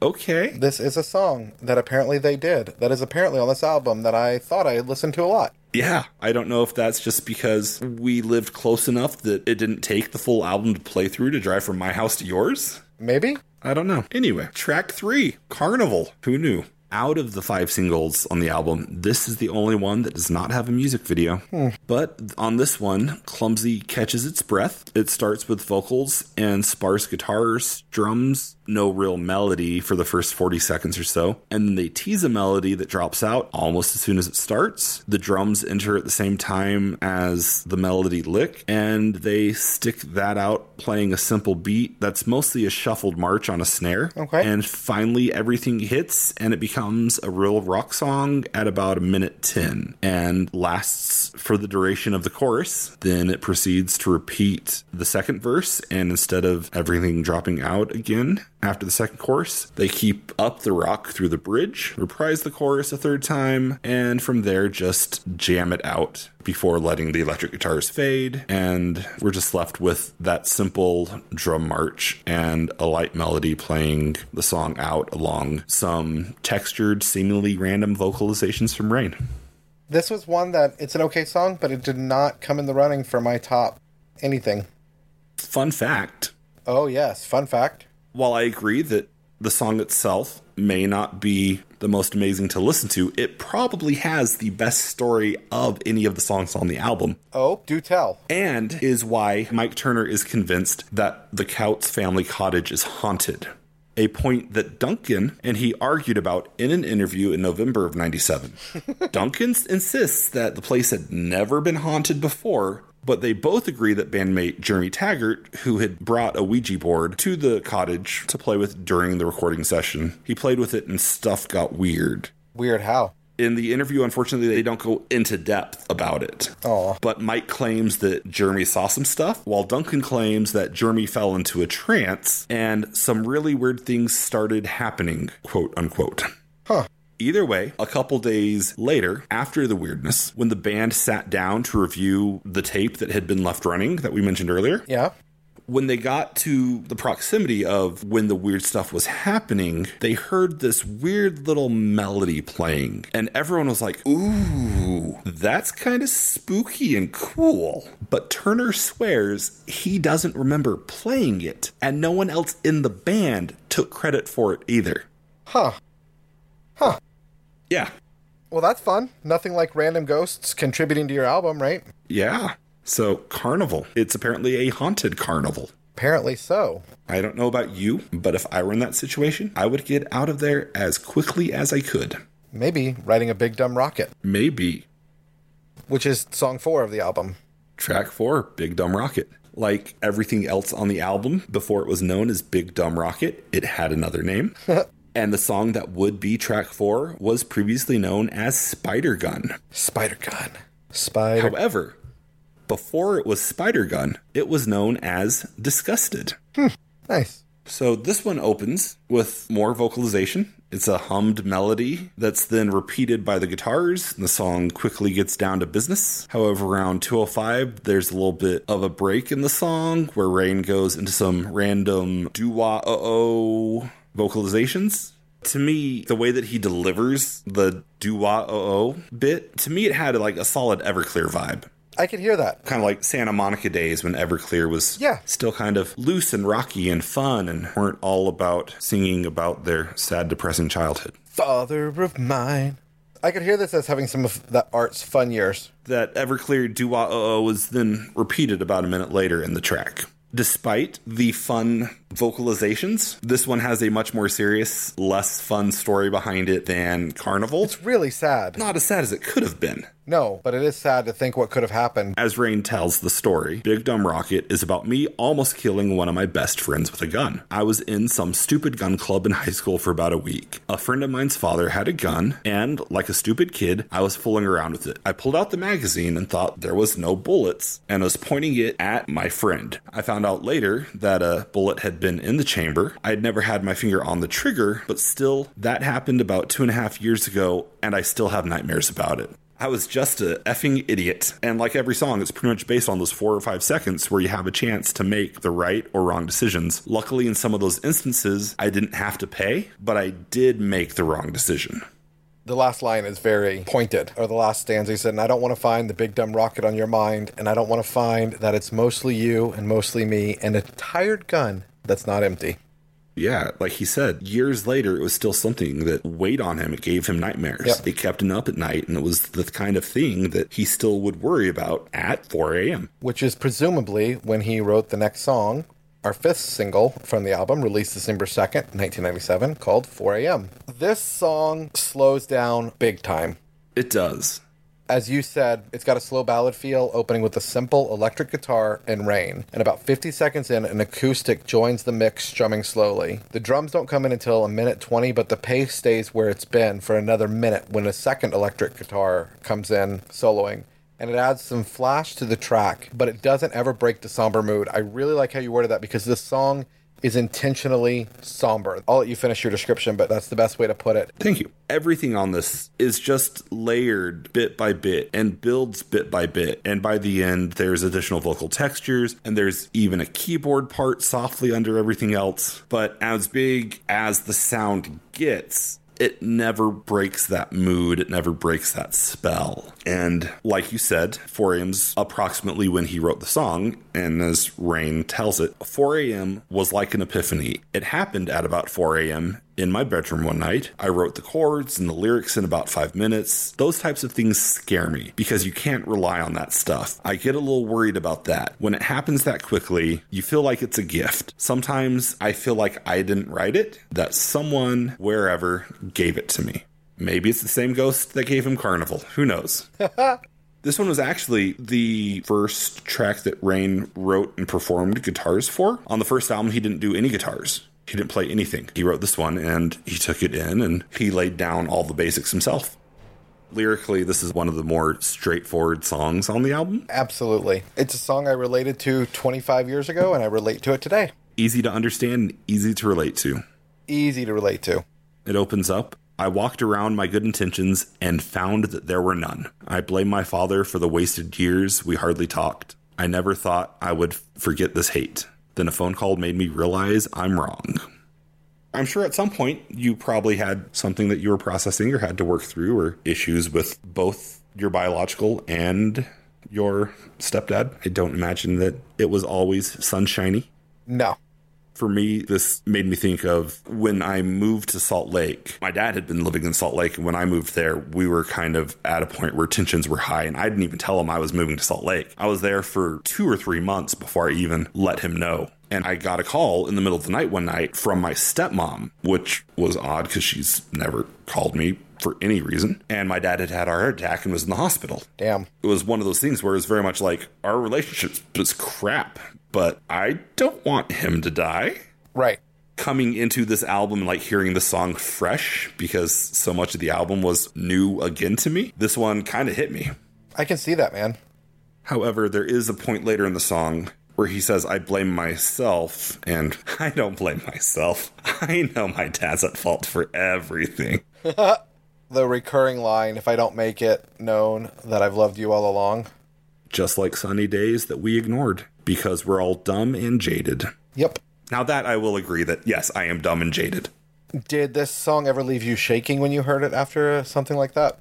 okay. This is a song that apparently they did. That is apparently on this album that I thought I had listened to a lot. Yeah, I don't know if that's just because we lived close enough that it didn't take the full album to play through to drive from my house to yours. Maybe? I don't know. Anyway, track three, Carnival. Who knew? Out of the five singles on the album, this is the only one that does not have a music video. Hmm. But on this one, Clumsy catches its breath. It starts with vocals and sparse guitars, drums, no real melody for the first 40 seconds or so. And then they tease a melody that drops out almost as soon as it starts. The drums enter at the same time as the melody lick, and they stick that out playing a simple beat that's mostly a shuffled march on a snare. Okay. And finally, everything hits and it becomes a real rock song at about a minute 10 and lasts for the duration of the chorus. Then it proceeds to repeat the second verse, and instead of everything dropping out again, after the second chorus, they keep up the rock through the bridge, reprise the chorus a third time, and from there just jam it out before letting the electric guitars fade. And we're just left with that simple drum march and a light melody playing the song out along some textured, seemingly random vocalizations from Raine. This was one that it's an okay song, but it did not come in the running for my top anything. Fun fact Oh, yes. Fun fact. While I agree that the song itself may not be the most amazing to listen to, it probably has the best story of any of the songs on the album, Oh, do tell. and is why Mike Turner is convinced that the Coutts family cottage is haunted. A point that Duncan and he argued about in an interview in November of 97. Duncan insists that the place had never been haunted before, but they both agree that bandmate Jeremy Taggart, who had brought a Ouija board to the cottage to play with during the recording session, he played with it and stuff got weird. Weird how. In the interview, unfortunately, they don't go into depth about it. Aw. But Mike claims that Jeremy saw some stuff, while Duncan claims that Jeremy fell into a trance and some really weird things started happening, quote unquote. Huh. Either way, a couple days later, after the weirdness, when the band sat down to review the tape that had been left running that we mentioned earlier, Yeah. when they got to the proximity of when the weird stuff was happening, they heard this weird little melody playing. And everyone was like, ooh, that's kind of spooky and cool. But Turner swears he doesn't remember playing it, and no one else in the band took credit for it either. Huh. Huh. Yeah. Well, that's fun. Nothing like random ghosts contributing to your album, right? Yeah. So, carnival. It's apparently a haunted carnival. Apparently so. I don't know about you, but if I were in that situation, I would get out of there as quickly as I could. Maybe writing a big dumb rocket, Maybe. which is song four of the album. Track four, Big Dumb Rocket. Like everything else on the album, before it was known as Big Dumb Rocket, it had another name. and the song that would be track four was previously known as Spider Gun. Spider Gun. Spider. However, before it was Spider Gun, it was known as Disgusted. Nice. So this one opens with more vocalization. It's a hummed melody that's then repeated by the guitars, and the song quickly gets down to business. However, around 205, there's a little bit of a break in the song where Raine goes into some random doo wah uh oh vocalizations. To me, the way that he delivers the doo wah oh bit, to me, it had like a solid Everclear vibe I could hear that. kind of like Santa Monica days when Everclear was Yeah. still kind of loose and rocky and fun and weren't all about singing about their sad, depressing childhood. Father of mine. I could hear this as having some of that art's fun years. That Everclear doo wah oh was then repeated about a minute later in the track. Despite the fun vocalizations, this one has a much more serious, less fun story behind it than Carnival. It's really sad. not as sad as it could have been. No, but it is sad to think what could have happened. As Raine tells the story, Big Dumb Rocket is about me almost killing one of my best friends with a gun. I was in some stupid gun club in high school for about a week. A friend of mine's father had a gun, and like a stupid kid, I was fooling around with it. I pulled out the magazine and thought there was no bullets, and was pointing it at my friend. I found out later that a bullet had been in the chamber. I had never had my finger on the trigger, but still, that happened about two and a half years ago, and I still have nightmares about it. I was just a effing idiot. And like every song, it's pretty much based on those four or five seconds where you have a chance to make the right or wrong decisions. Luckily, in some of those instances, I didn't have to pay, but I did make the wrong decision. The last line is very pointed, or the last stanza. He said, and I don't want to find the big dumb rocket on your mind, and I don't want to find that it's mostly you and mostly me and a tired gun that's not empty. Yeah, like he said, years later, it was still something that weighed on him. It gave him nightmares. Yep. It kept him up at night, and it was the kind of thing that he still would worry about at 4 a.m. Which is presumably when he wrote the next song, our fifth single from the album, released December 2nd, 1997, called 4 a.m. This song slows down big time. It does. As you said, it's got a slow ballad feel, opening with a simple electric guitar and Raine. And about 50 seconds in, an acoustic joins the mix, strumming slowly. The drums don't come in until a minute 20, but the pace stays where it's been for another minute when a second electric guitar comes in, soloing. And it adds some flash to the track, but it doesn't ever break the somber mood. I really like how you worded that because this song is intentionally somber. I'll let you finish your description, but that's the best way to put it. Thank you. Everything on this is just layered bit by bit and builds bit by bit. And by the end, there's additional vocal textures and there's even a keyboard part softly under everything else. But as big as the sound gets, it never breaks that mood. It never breaks that spell. And like you said, 4 a.m.'s approximately when he wrote the song. And as Raine tells it, 4 a.m. was like an epiphany. It happened at about 4 a.m. in my bedroom one night. I wrote the chords and the lyrics in about five minutes. Those types of things scare me because you can't rely on that stuff. I get a little worried about that. When it happens that quickly, you feel like it's a gift. Sometimes I feel like I didn't write it, that someone, wherever, gave it to me. Maybe it's the same ghost that gave him Carnival. Who knows? This one was actually the first track that Raine wrote and performed guitars for. On the first album, he didn't do any guitars. He didn't play anything. He wrote this one and he took it in and he laid down all the basics himself. Lyrically, this is one of the more straightforward songs on the album. Absolutely. It's a song I related to 25 years ago, and I relate to it today. Easy to understand, and easy to relate to. Easy to relate to. It opens up I walked around my good intentions and found that there were none. I blame my father for the wasted years we hardly talked. I never thought I would forget this hate. Then a phone call made me realize I'm wrong. I'm sure at some point you probably had something that you were processing or had to work through or issues with both your biological and your stepdad. I don't imagine that it was always sunshiny. No. For me, this made me think of when I moved to Salt Lake. My dad had been living in Salt Lake, and when I moved there, we were kind of at a point where tensions were high, and I didn't even tell him I was moving to Salt Lake. I was there for two or three months before I even let him know. And I got a call in the middle of the night one night from my stepmom, which was odd because she's never called me for any reason. And my dad had had a heart attack and was in the hospital. Damn. It was one of those things where it was very much like our relationship was crap, but I don't want him to die. Right. Coming into this album and like hearing the song fresh because so much of the album was new again to me, this one kind of hit me. I can see that, man. However, there is a point later in the song where he says, I blame myself, and I don't blame myself. I know my dad's at fault for everything. The recurring line, if I don't make it known that I've loved you all along. Just like sunny days that we ignored because we're all dumb and jaded. Yep. Now, that I will agree that, yes, I am dumb and jaded. Did this song ever leave you shaking when you heard it after something like that?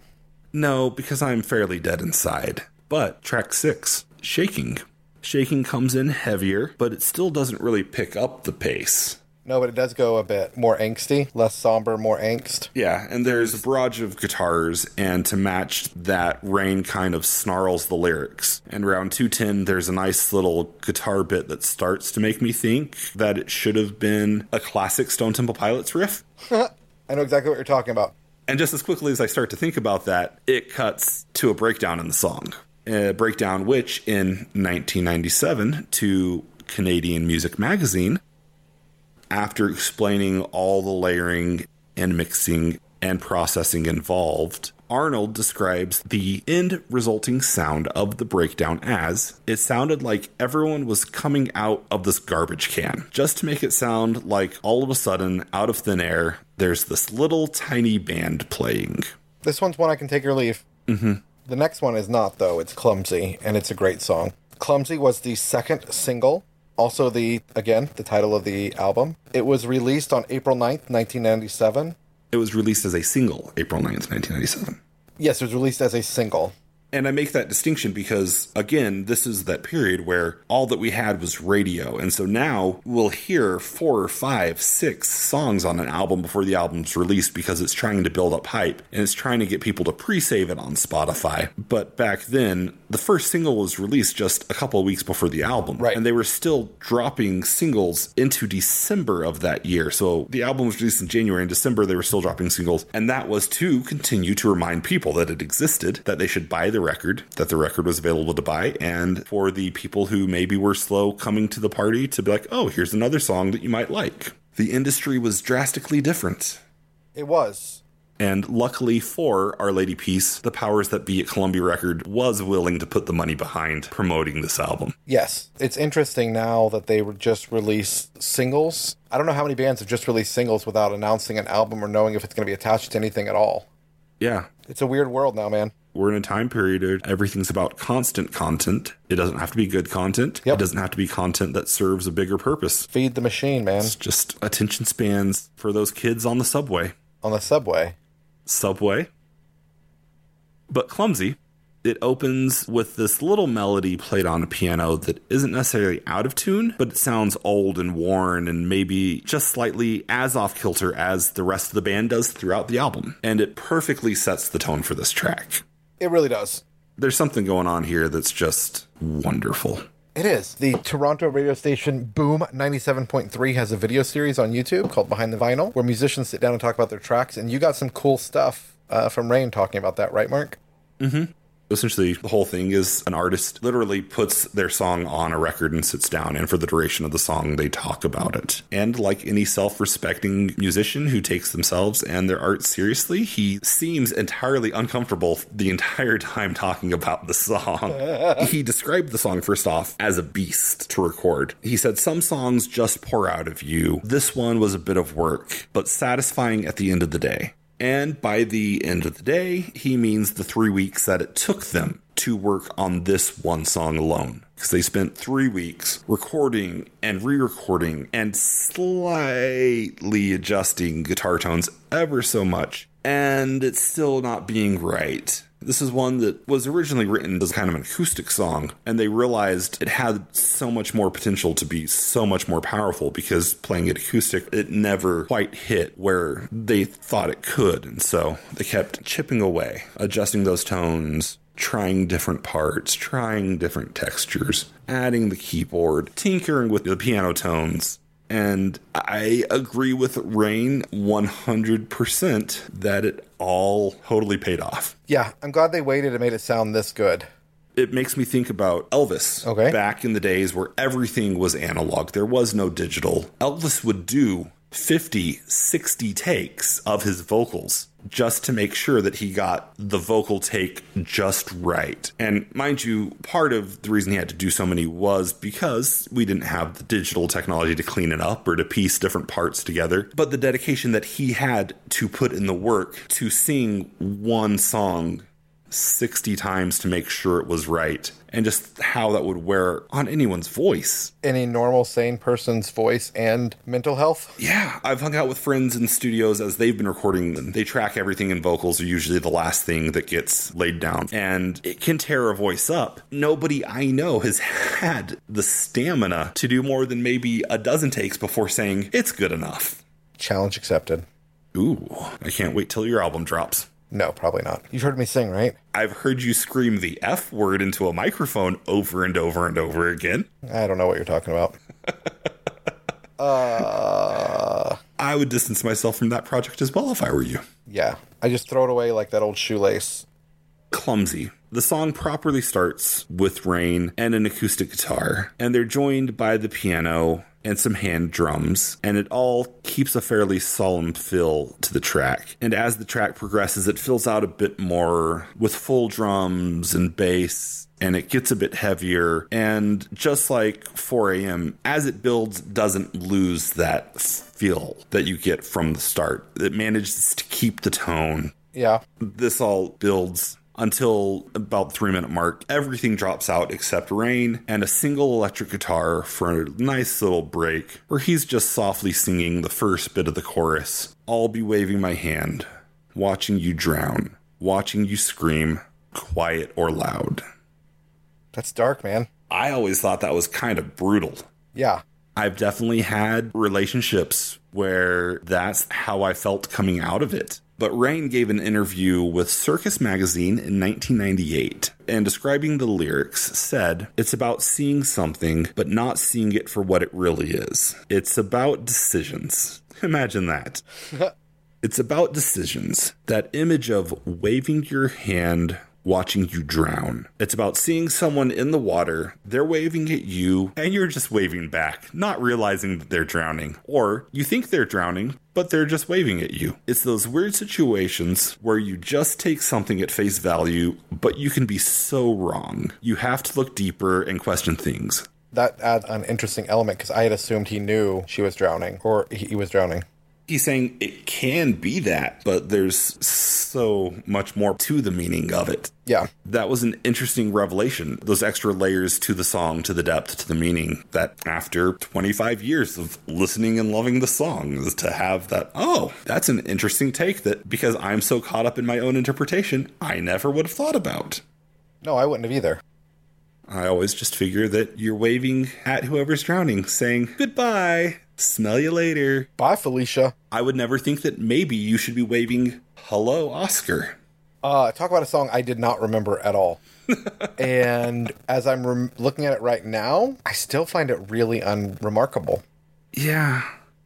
No, because I'm fairly dead inside. But track six, Shaking. Shaking comes in heavier, but it still doesn't really pick up the pace. No, but it does go a bit more angsty, less somber, more angst. Yeah, and there's a barrage of guitars, and to match that, Raine kind of snarls the lyrics. And around 210, there's a nice little guitar bit that starts to make me think that it should have been a classic Stone Temple Pilots riff. I know exactly what you're talking about. And just as quickly as I start to think about that, it cuts to a breakdown in the song. A breakdown which, in 1997, to Canadian Music Magazine, after explaining all the layering and mixing and processing involved, Arnold describes the end resulting sound of the breakdown as it sounded like everyone was coming out of this garbage can. Just to make it sound like all of a sudden, out of thin air, there's this little tiny band playing. This one's one I can take or leave. Mm-hmm. The next one is not, though. It's Clumsy, and it's a great song. Clumsy was the second single, also the, again, the title of the album. It was released on April 9th, 1997. It was released as a single April 9th, 1997. Yes, it was released as a single. And I make that distinction because, again, this is that period where all that we had was radio. And so now we'll hear four or five, six songs on an album before the album's released because it's trying to build up hype and it's trying to get people to pre save it on Spotify. But back then, the first single was released just a couple of weeks before the album. Right. And they were still dropping singles into December of that year. So the album was released in January. In December, they were still dropping singles. And that was to continue to remind people that it existed, that they should buy the record, that the record was available to buy, and for the people who maybe were slow coming to the party to be like, oh, here's another song that you might like. The industry was drastically different. It was. And luckily for Our Lady Peace, the powers that be at Columbia Record was willing to put the money behind promoting this album. Yes. It's interesting now that they were just released singles. I don't know how many bands have just released singles without announcing an album or knowing if it's going to be attached to anything at all. Yeah, It's a weird world now, man. We're in a time period where everything's about constant content. It doesn't have to be good content. Yep. It doesn't have to be content that serves a bigger purpose. Feed the machine, man. It's just attention spans for those kids on the subway. On the subway. Subway. But clumsy. It opens with this little melody played on a piano that isn't necessarily out of tune, but it sounds old and worn and maybe just slightly as off kilter as the rest of the band does throughout the album. And it perfectly sets the tone for this track. It really does. There's something going on here that's just wonderful. It is. The Toronto radio station Boom 97.3 has a video series on YouTube called Behind the Vinyl, where musicians sit down and talk about their tracks. And you got some cool stuff uh, from Raine talking about that, right, Mark? Essentially, the whole thing is an artist literally puts their song on a record and sits down, and for the duration of the song, they talk about it. And like any self respecting musician who takes themselves and their art seriously, he seems entirely uncomfortable the entire time talking about the song. he described the song, first off, as a beast to record. He said, Some songs just pour out of you. This one was a bit of work, but satisfying at the end of the day. And by the end of the day, he means the three weeks that it took them to work on this one song alone. Because they spent three weeks recording and re recording and slightly adjusting guitar tones ever so much. And it's still not being right. This is one that was originally written as kind of an acoustic song, and they realized it had so much more potential to be so much more powerful because playing it acoustic, it never quite hit where they thought it could. And so they kept chipping away, adjusting those tones, trying different parts, trying different textures, adding the keyboard, tinkering with the piano tones. And I agree with Raine 100% that it all totally paid off. Yeah, I'm glad they waited and made it sound this good. It makes me think about Elvis. Okay. Back in the days where everything was analog, there was no digital. Elvis would do 50, 60 takes of his vocals just to make sure that he got the vocal take just right. And mind you, part of the reason he had to do so many was because we didn't have the digital technology to clean it up or to piece different parts together. But the dedication that he had to put in the work to sing one song 60 times to make sure it was right and just how that would wear on anyone's voice. Any normal, sane person's voice and mental health? Yeah, I've hung out with friends in studios as they've been recording them. They track everything and vocals are usually the last thing that gets laid down, and it can tear a voice up. Nobody I know has had the stamina to do more than maybe a dozen takes before saying it's good enough. Challenge accepted. Ooh, I can't wait till your album drops. No, probably not. You've heard me sing, right? I've heard you scream the F word into a microphone over and over and over again. I don't know what you're talking about. uh, I would distance myself from that project as well if I were you. yeah. I just throw it away like that old shoelace. Clumsy. The song properly starts with Raine and an acoustic guitar, and they're joined by the piano and some hand drums, and it all keeps a fairly solemn feel to the track. And as the track progresses, it fills out a bit more with full drums and bass. And it gets a bit heavier. And just like 4 a.m., as it builds, doesn't lose that feel that you get from the start. It manages to keep the tone Yeah. this all builds until about the three minute mark. Everything drops out except Raine and a single electric guitar for a nice little break where he's just softly singing the first bit of the chorus. I'll be waving my hand, watching you drown, watching you scream, quiet or loud. That's dark, man. I always thought that was kind of brutal. Yeah. I've definitely had relationships where that's how I felt coming out of it. But Raine gave an interview with Circus Magazine in 1998 and describing the lyrics said, It's about seeing something, but not seeing it for what it really is. It's about decisions. Imagine that. It's about decisions. That image of waving your hand, watching you drown. It's about seeing someone in the water, they're waving at you, and you're just waving back, not realizing that they're drowning. Or you think they're drowning, but they're just waving at you. It's those weird situations where you just take something at face value, but you can be so wrong. You have to look deeper and question things. That adds an interesting element because I had assumed he knew she was drowning or he was drowning. He's saying it can be that, but there's so much more to the meaning of it. Yeah. That was an interesting revelation. Those extra layers to the song, to the depth, to the meaning. That after 25 years of listening and loving the song, to have that, oh, that's an interesting take that because I'm so caught up in my own interpretation, I never would have thought about. No, I wouldn't have either. I always just figure that you're waving at whoever's drowning, saying, goodbye, smell you later. Bye, Felicia. I would never think that maybe you should be waving, hello, Oscar. Uh, talk about a song I did not remember at all. and as I'm rem- looking at it right now, I still find it really unremarkable. Yeah.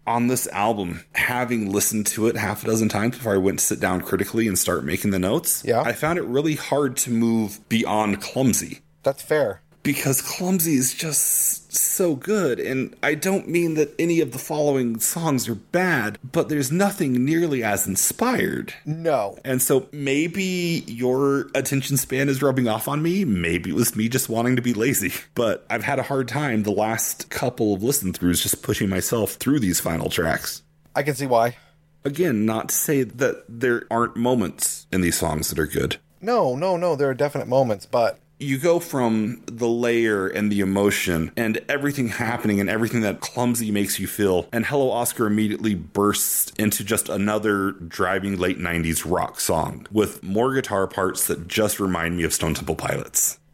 On this album, having listened to it half a dozen times before I went to sit down critically and start making the notes, Yeah. I found it really hard to move beyond clumsy That's fair. Because clumsy is just so good. And I don't mean that any of the following songs are bad, but there's nothing nearly as inspired. No. And so maybe your attention span is rubbing off on me. Maybe it was me just wanting to be lazy. But I've had a hard time the last couple of listen throughs just pushing myself through these final tracks. I can see why. Again, not to say that there aren't moments in these songs that are good. No, no, no. There are definite moments, but you go from the layer and the emotion and everything happening and everything that clumsy makes you feel and hello oscar immediately bursts into just another driving late 90s rock song with more guitar parts that just remind me of stone temple pilots.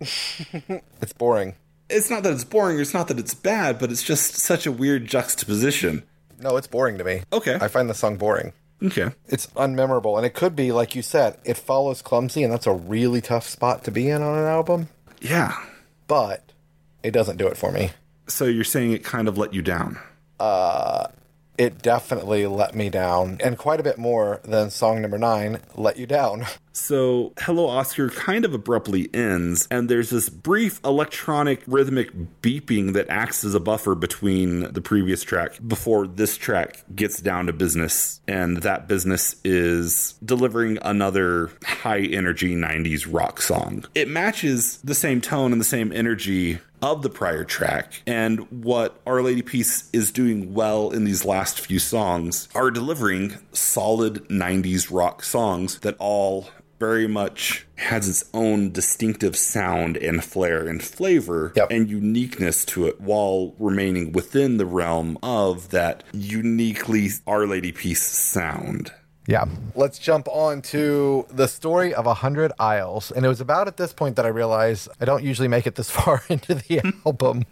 It's boring. It's not that it's boring it's not that it's bad but it's just such a weird juxtaposition. No it's boring to me. Okay. I find the song boring Okay. It's unmemorable. And it could be, like you said, it follows Clumsy, and that's a really tough spot to be in on an album. Yeah. But it doesn't do it for me. So you're saying it kind of let you down? Uh, it definitely let me down, and quite a bit more than song number nine, Let You Down. So, Hello Oscar kind of abruptly ends, and there's this brief electronic rhythmic beeping that acts as a buffer between the previous track before this track gets down to business. And that business is delivering another high energy 90s rock song. It matches the same tone and the same energy of the prior track. And what Our Lady Peace is doing well in these last few songs are delivering solid 90s rock songs that all very much has its own distinctive sound and flair and flavor yep. and uniqueness to it while remaining within the realm of that uniquely Our Lady Peace sound. Yeah. Let's jump on to the story of a hundred aisles. And it was about at this point that I realized I don't usually make it this far into the album.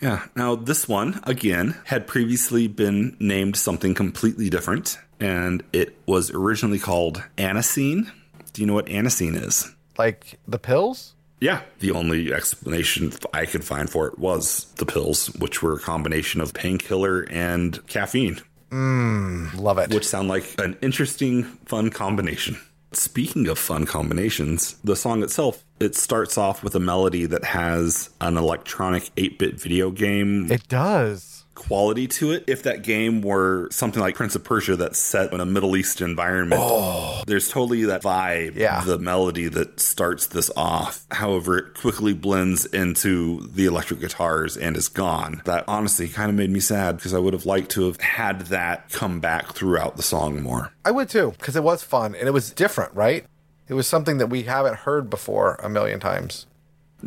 Yeah. Now, this one, again, had previously been named something completely different, and it was originally called Anacin. Do you know what Anacin is? Like the pills? Yeah. The only explanation I could find for it was the pills, which were a combination of painkiller and caffeine. Mmm, love it. Which sound like an interesting, fun combination. Speaking of fun combinations, the song itself, it starts off with a melody that has an electronic 8-bit video game. It does quality to it. If that game were something like Prince of Persia that's set in a Middle East environment, oh. there's totally that vibe, yeah. the melody that starts this off. However, it quickly blends into the electric guitars and is gone. That honestly kind of made me sad because I would have liked to have had that come back throughout the song more. I would too, because it was fun and it was different, right? It was something that we haven't heard before a million times.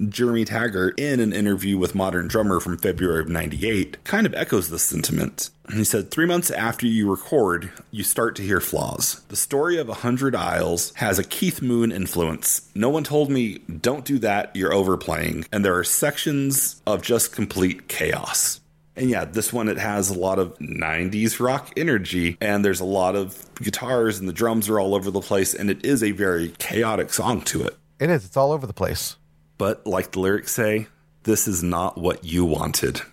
Jeremy Taggart, in an interview with Modern Drummer from February of 98, kind of echoes this sentiment. He said, Three months after you record, you start to hear flaws. The story of A Hundred Aisles has a Keith Moon influence. No one told me, don't do that, you're overplaying. And there are sections of just complete chaos. And yeah, this one, it has a lot of 90s rock energy, and there's a lot of guitars, and the drums are all over the place, and it is a very chaotic song to it. It is, it's all over the place. But like the lyrics say, this is not what you wanted.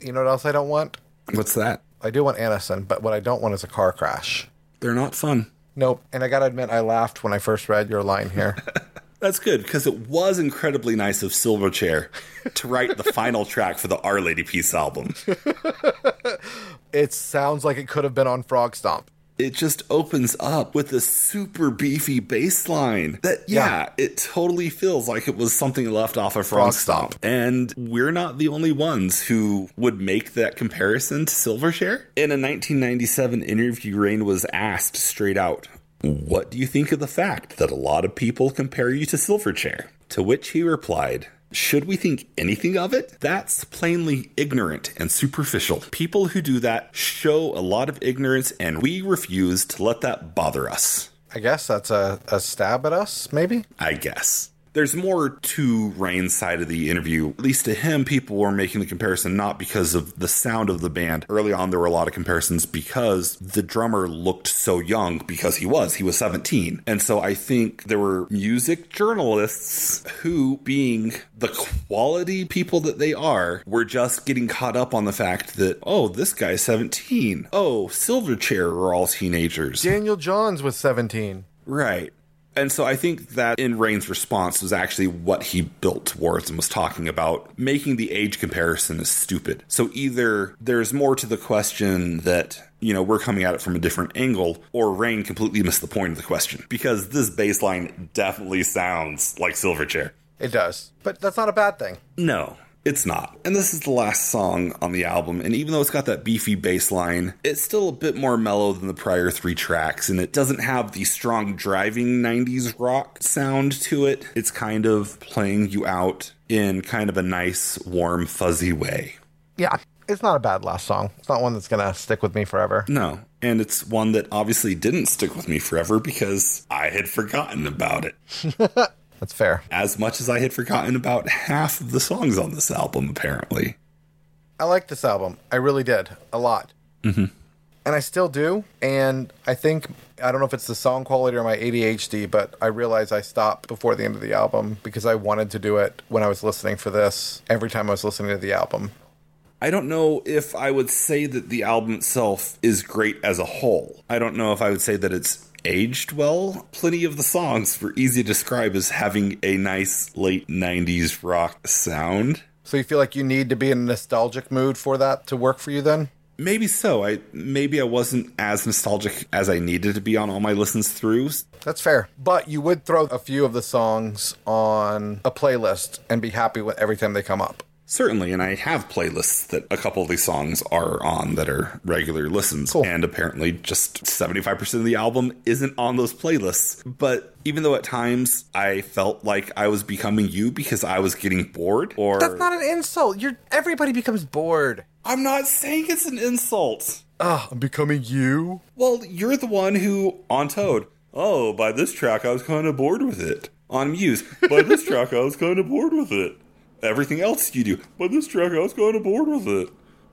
You know what else I don't want? What's that? I do want Anacin, but what I don't want is a car crash. They're not fun. Nope. And I gotta admit, I laughed when I first read your line here. That's good because it was incredibly nice of Silverchair to write the final track for the Our Lady Peace album. it sounds like it could have been on Frogstomp it just opens up with a super beefy bass line that yeah, yeah, it totally feels like it was something left off of Frogstomp. And we're not the only ones who would make that comparison to Silverchair. In a 1997 interview, Raine was asked straight out, What do you think of the fact that a lot of people compare you to Silverchair? To which he replied, should we think anything of it? That's plainly ignorant and superficial. People who do that show a lot of ignorance, and we refuse to let that bother us. I guess that's a, a stab at us, maybe? I guess there's more to Raine's side of the interview. At least to him, people were making the comparison not because of the sound of the band. Early on, there were a lot of comparisons because the drummer looked so young because he was. He was 17. And so I think there were music journalists who, being the quality people that they are, were just getting caught up on the fact that, oh, this guy's 17. Oh, Silverchair are all teenagers. Daniel Johns was 17. Right. And so I think that in Raine's response was actually what he built towards and was talking about making the age comparison is stupid. So either there's more to the question that you know, we're coming at it from a different angle, or Raine completely missed the point of the question. Because this bass line definitely sounds like Silverchair. It does. But that's not a bad thing. No. It's not. And this is the last song on the album, and even though it's got that beefy bass line, it's still a bit more mellow than the prior three tracks, and it doesn't have the strong driving 90s rock sound to it. It's kind of playing you out in kind of a nice, warm, fuzzy way. Yeah, it's not a bad last song. It's not one that's going to stick with me forever. No. And it's one that obviously didn't stick with me forever because I had forgotten about it. That's fair. As much as I had forgotten about half of the songs on this album, apparently. I like this album. I really did. A lot. Mm-hmm. And I still do. And I think, I don't know if it's the song quality or my ADHD, but I realize I stopped before the end of the album because I wanted to do it when I was listening for this every time I was listening to the album. I don't know if I would say that the album itself is great as a whole. I don't know if I would say that it's aged well. Plenty of the songs were easy to describe as having a nice late 90s rock sound. So you feel like you need to be in a nostalgic mood for that to work for you then? Maybe so. I maybe I wasn't as nostalgic as I needed to be on all my listens throughs. That's fair. But you would throw a few of the songs on a playlist and be happy with every time they come up. Certainly, and I have playlists that a couple of these songs are on that are regular listens. Cool. And apparently, just 75% of the album isn't on those playlists. But even though at times I felt like I was becoming you because I was getting bored, or. That's not an insult. You're everybody becomes bored. I'm not saying it's an insult. Ah, I'm becoming you. Well, you're the one who, on Toad, oh, by this track I was kind of bored with it. On Muse, by this track I was kind of bored with it everything else you do. But this track, I was kind of bored with it.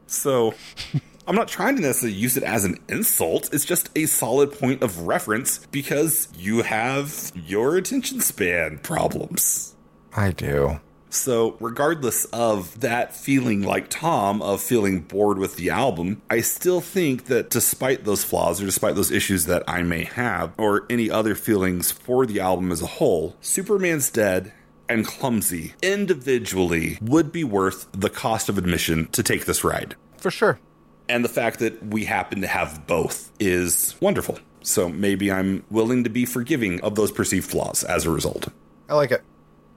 So I'm not trying to necessarily use it as an insult. It's just a solid point of reference because you have your attention span problems. I do. So, regardless of that feeling like Thom of feeling bored with the album, I still think that despite those flaws or despite those issues that I may have, or any other feelings for the album as a whole, Superman's Dead and clumsy individually would be worth the cost of admission to take this ride. For sure. And the fact that we happen to have both is wonderful. So maybe I'm willing to be forgiving of those perceived flaws as a result. I like it.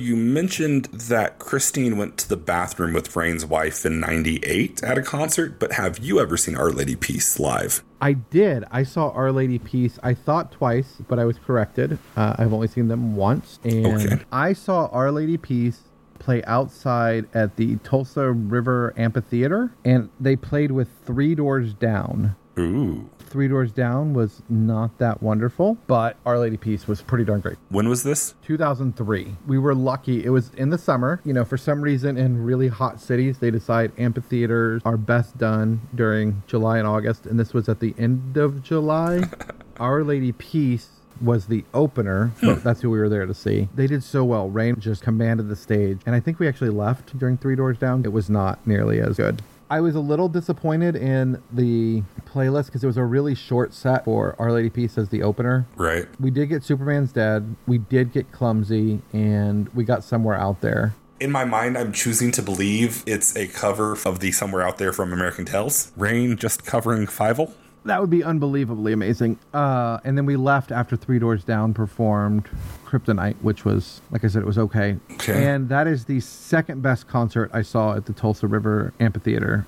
You mentioned that Christine went to the bathroom with Raine's wife in 98 at a concert, but have you ever seen Our Lady Peace live? I did. I saw Our Lady Peace. I thought twice, but I was corrected. Uh, I've only seen them once. And Okay. I saw Our Lady Peace play outside at the Tulsa River Amphitheater, and they played with Three Doors Down. Ooh. Three Doors Down was not that wonderful, but Our Lady Peace was pretty darn great. When was this? 2003. We were lucky. It was in the summer. You know, for some reason in really hot cities, they decide amphitheaters are best done during July and August, and this was at the end of July. Our Lady Peace was the opener, hmm. but that's who we were there to see. They did so well. Raine just commanded the stage, and I think we actually left during Three Doors Down. It was not nearly as good. I was a little disappointed in the playlist because it was a really short set for Our Lady Peace as the opener. Right. We did get Superman's Dead. We did get Clumsy, and we got Somewhere Out There. In my mind, I'm choosing to believe it's a cover of the Somewhere Out There from American Tales. Raine just covering Fievel. That would be unbelievably amazing. Uh, and then we left after Three Doors Down performed Kryptonite, which was, like I said, it was okay. Okay. And that is the second best concert I saw at the Tulsa River Amphitheater.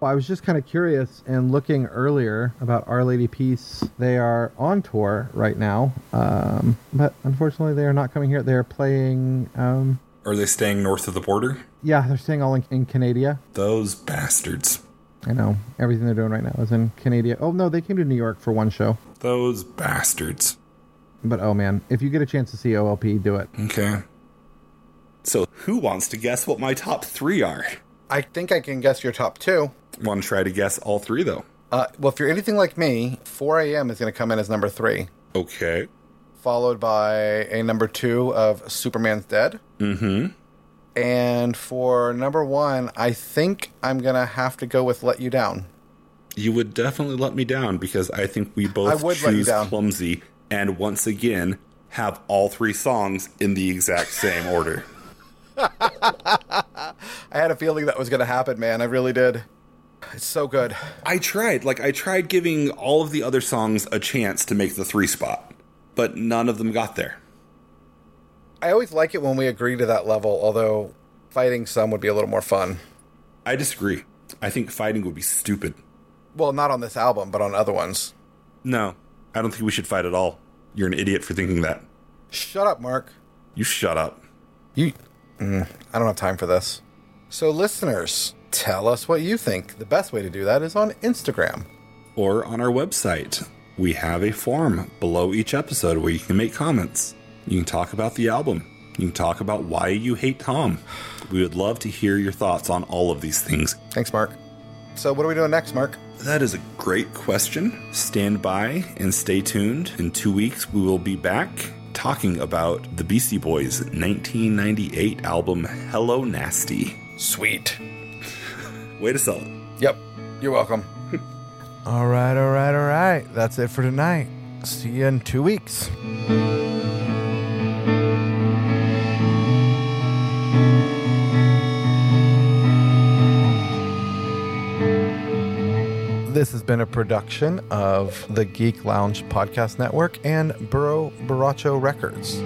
I was just kind of curious and looking earlier about Our Lady Peace. They are on tour right now, um, but unfortunately, they are not coming here. They are playing. Um, Are they staying north of the border? yeah, they're staying all in, in Canada. Those bastards. I know everything they're doing right now is in Canada. Oh no, they came to New York for one show. Those bastards. But oh man, if you get a chance to see OLP, do it. Okay. So, who wants to guess what my top three are? I think I can guess your top two. Want to try to guess all three, though? Uh, well, if you're anything like me, 4 a.m. is going to come in as number three, Okay. followed by a number two of Superman's Dead. Mm hmm. And for number one, I think I'm going to have to go with Let You Down. You would definitely let me down because I think we both choose. Clumsy and once again have all three songs in the exact same order. I had a feeling that was going to happen, man. I really did. It's so good. I tried. Like, I tried giving all of the other songs a chance to make the three spot, but none of them got there. I always like it when we agree to that level, although fighting some would be a little more fun. I disagree. I think fighting would be stupid. Well, not on this album, but on other ones. No, I don't think we should fight at all. You're an idiot for thinking that. Shut up, Mark. You shut up. You. Mm, I don't have time for this. So, listeners, tell us what you think. The best way to do that is on Instagram. Or on our website. We have a form below each episode where you can make comments. You can talk about the album. You can talk about why you hate Thom. We would love to hear your thoughts on all of these things. Thanks, Mark. So, what are we doing next, Mark? That is a great question. Stand by and stay tuned. In two weeks, we will be back talking about the Beastie Boys' 1998 album, Hello Nasty. Sweet. Way to sell it. Yep. You're welcome. all right, all right, all right. That's it for tonight. See you in two weeks. This has been a production of the Geek Lounge Podcast Network and Burrow Baracho Records.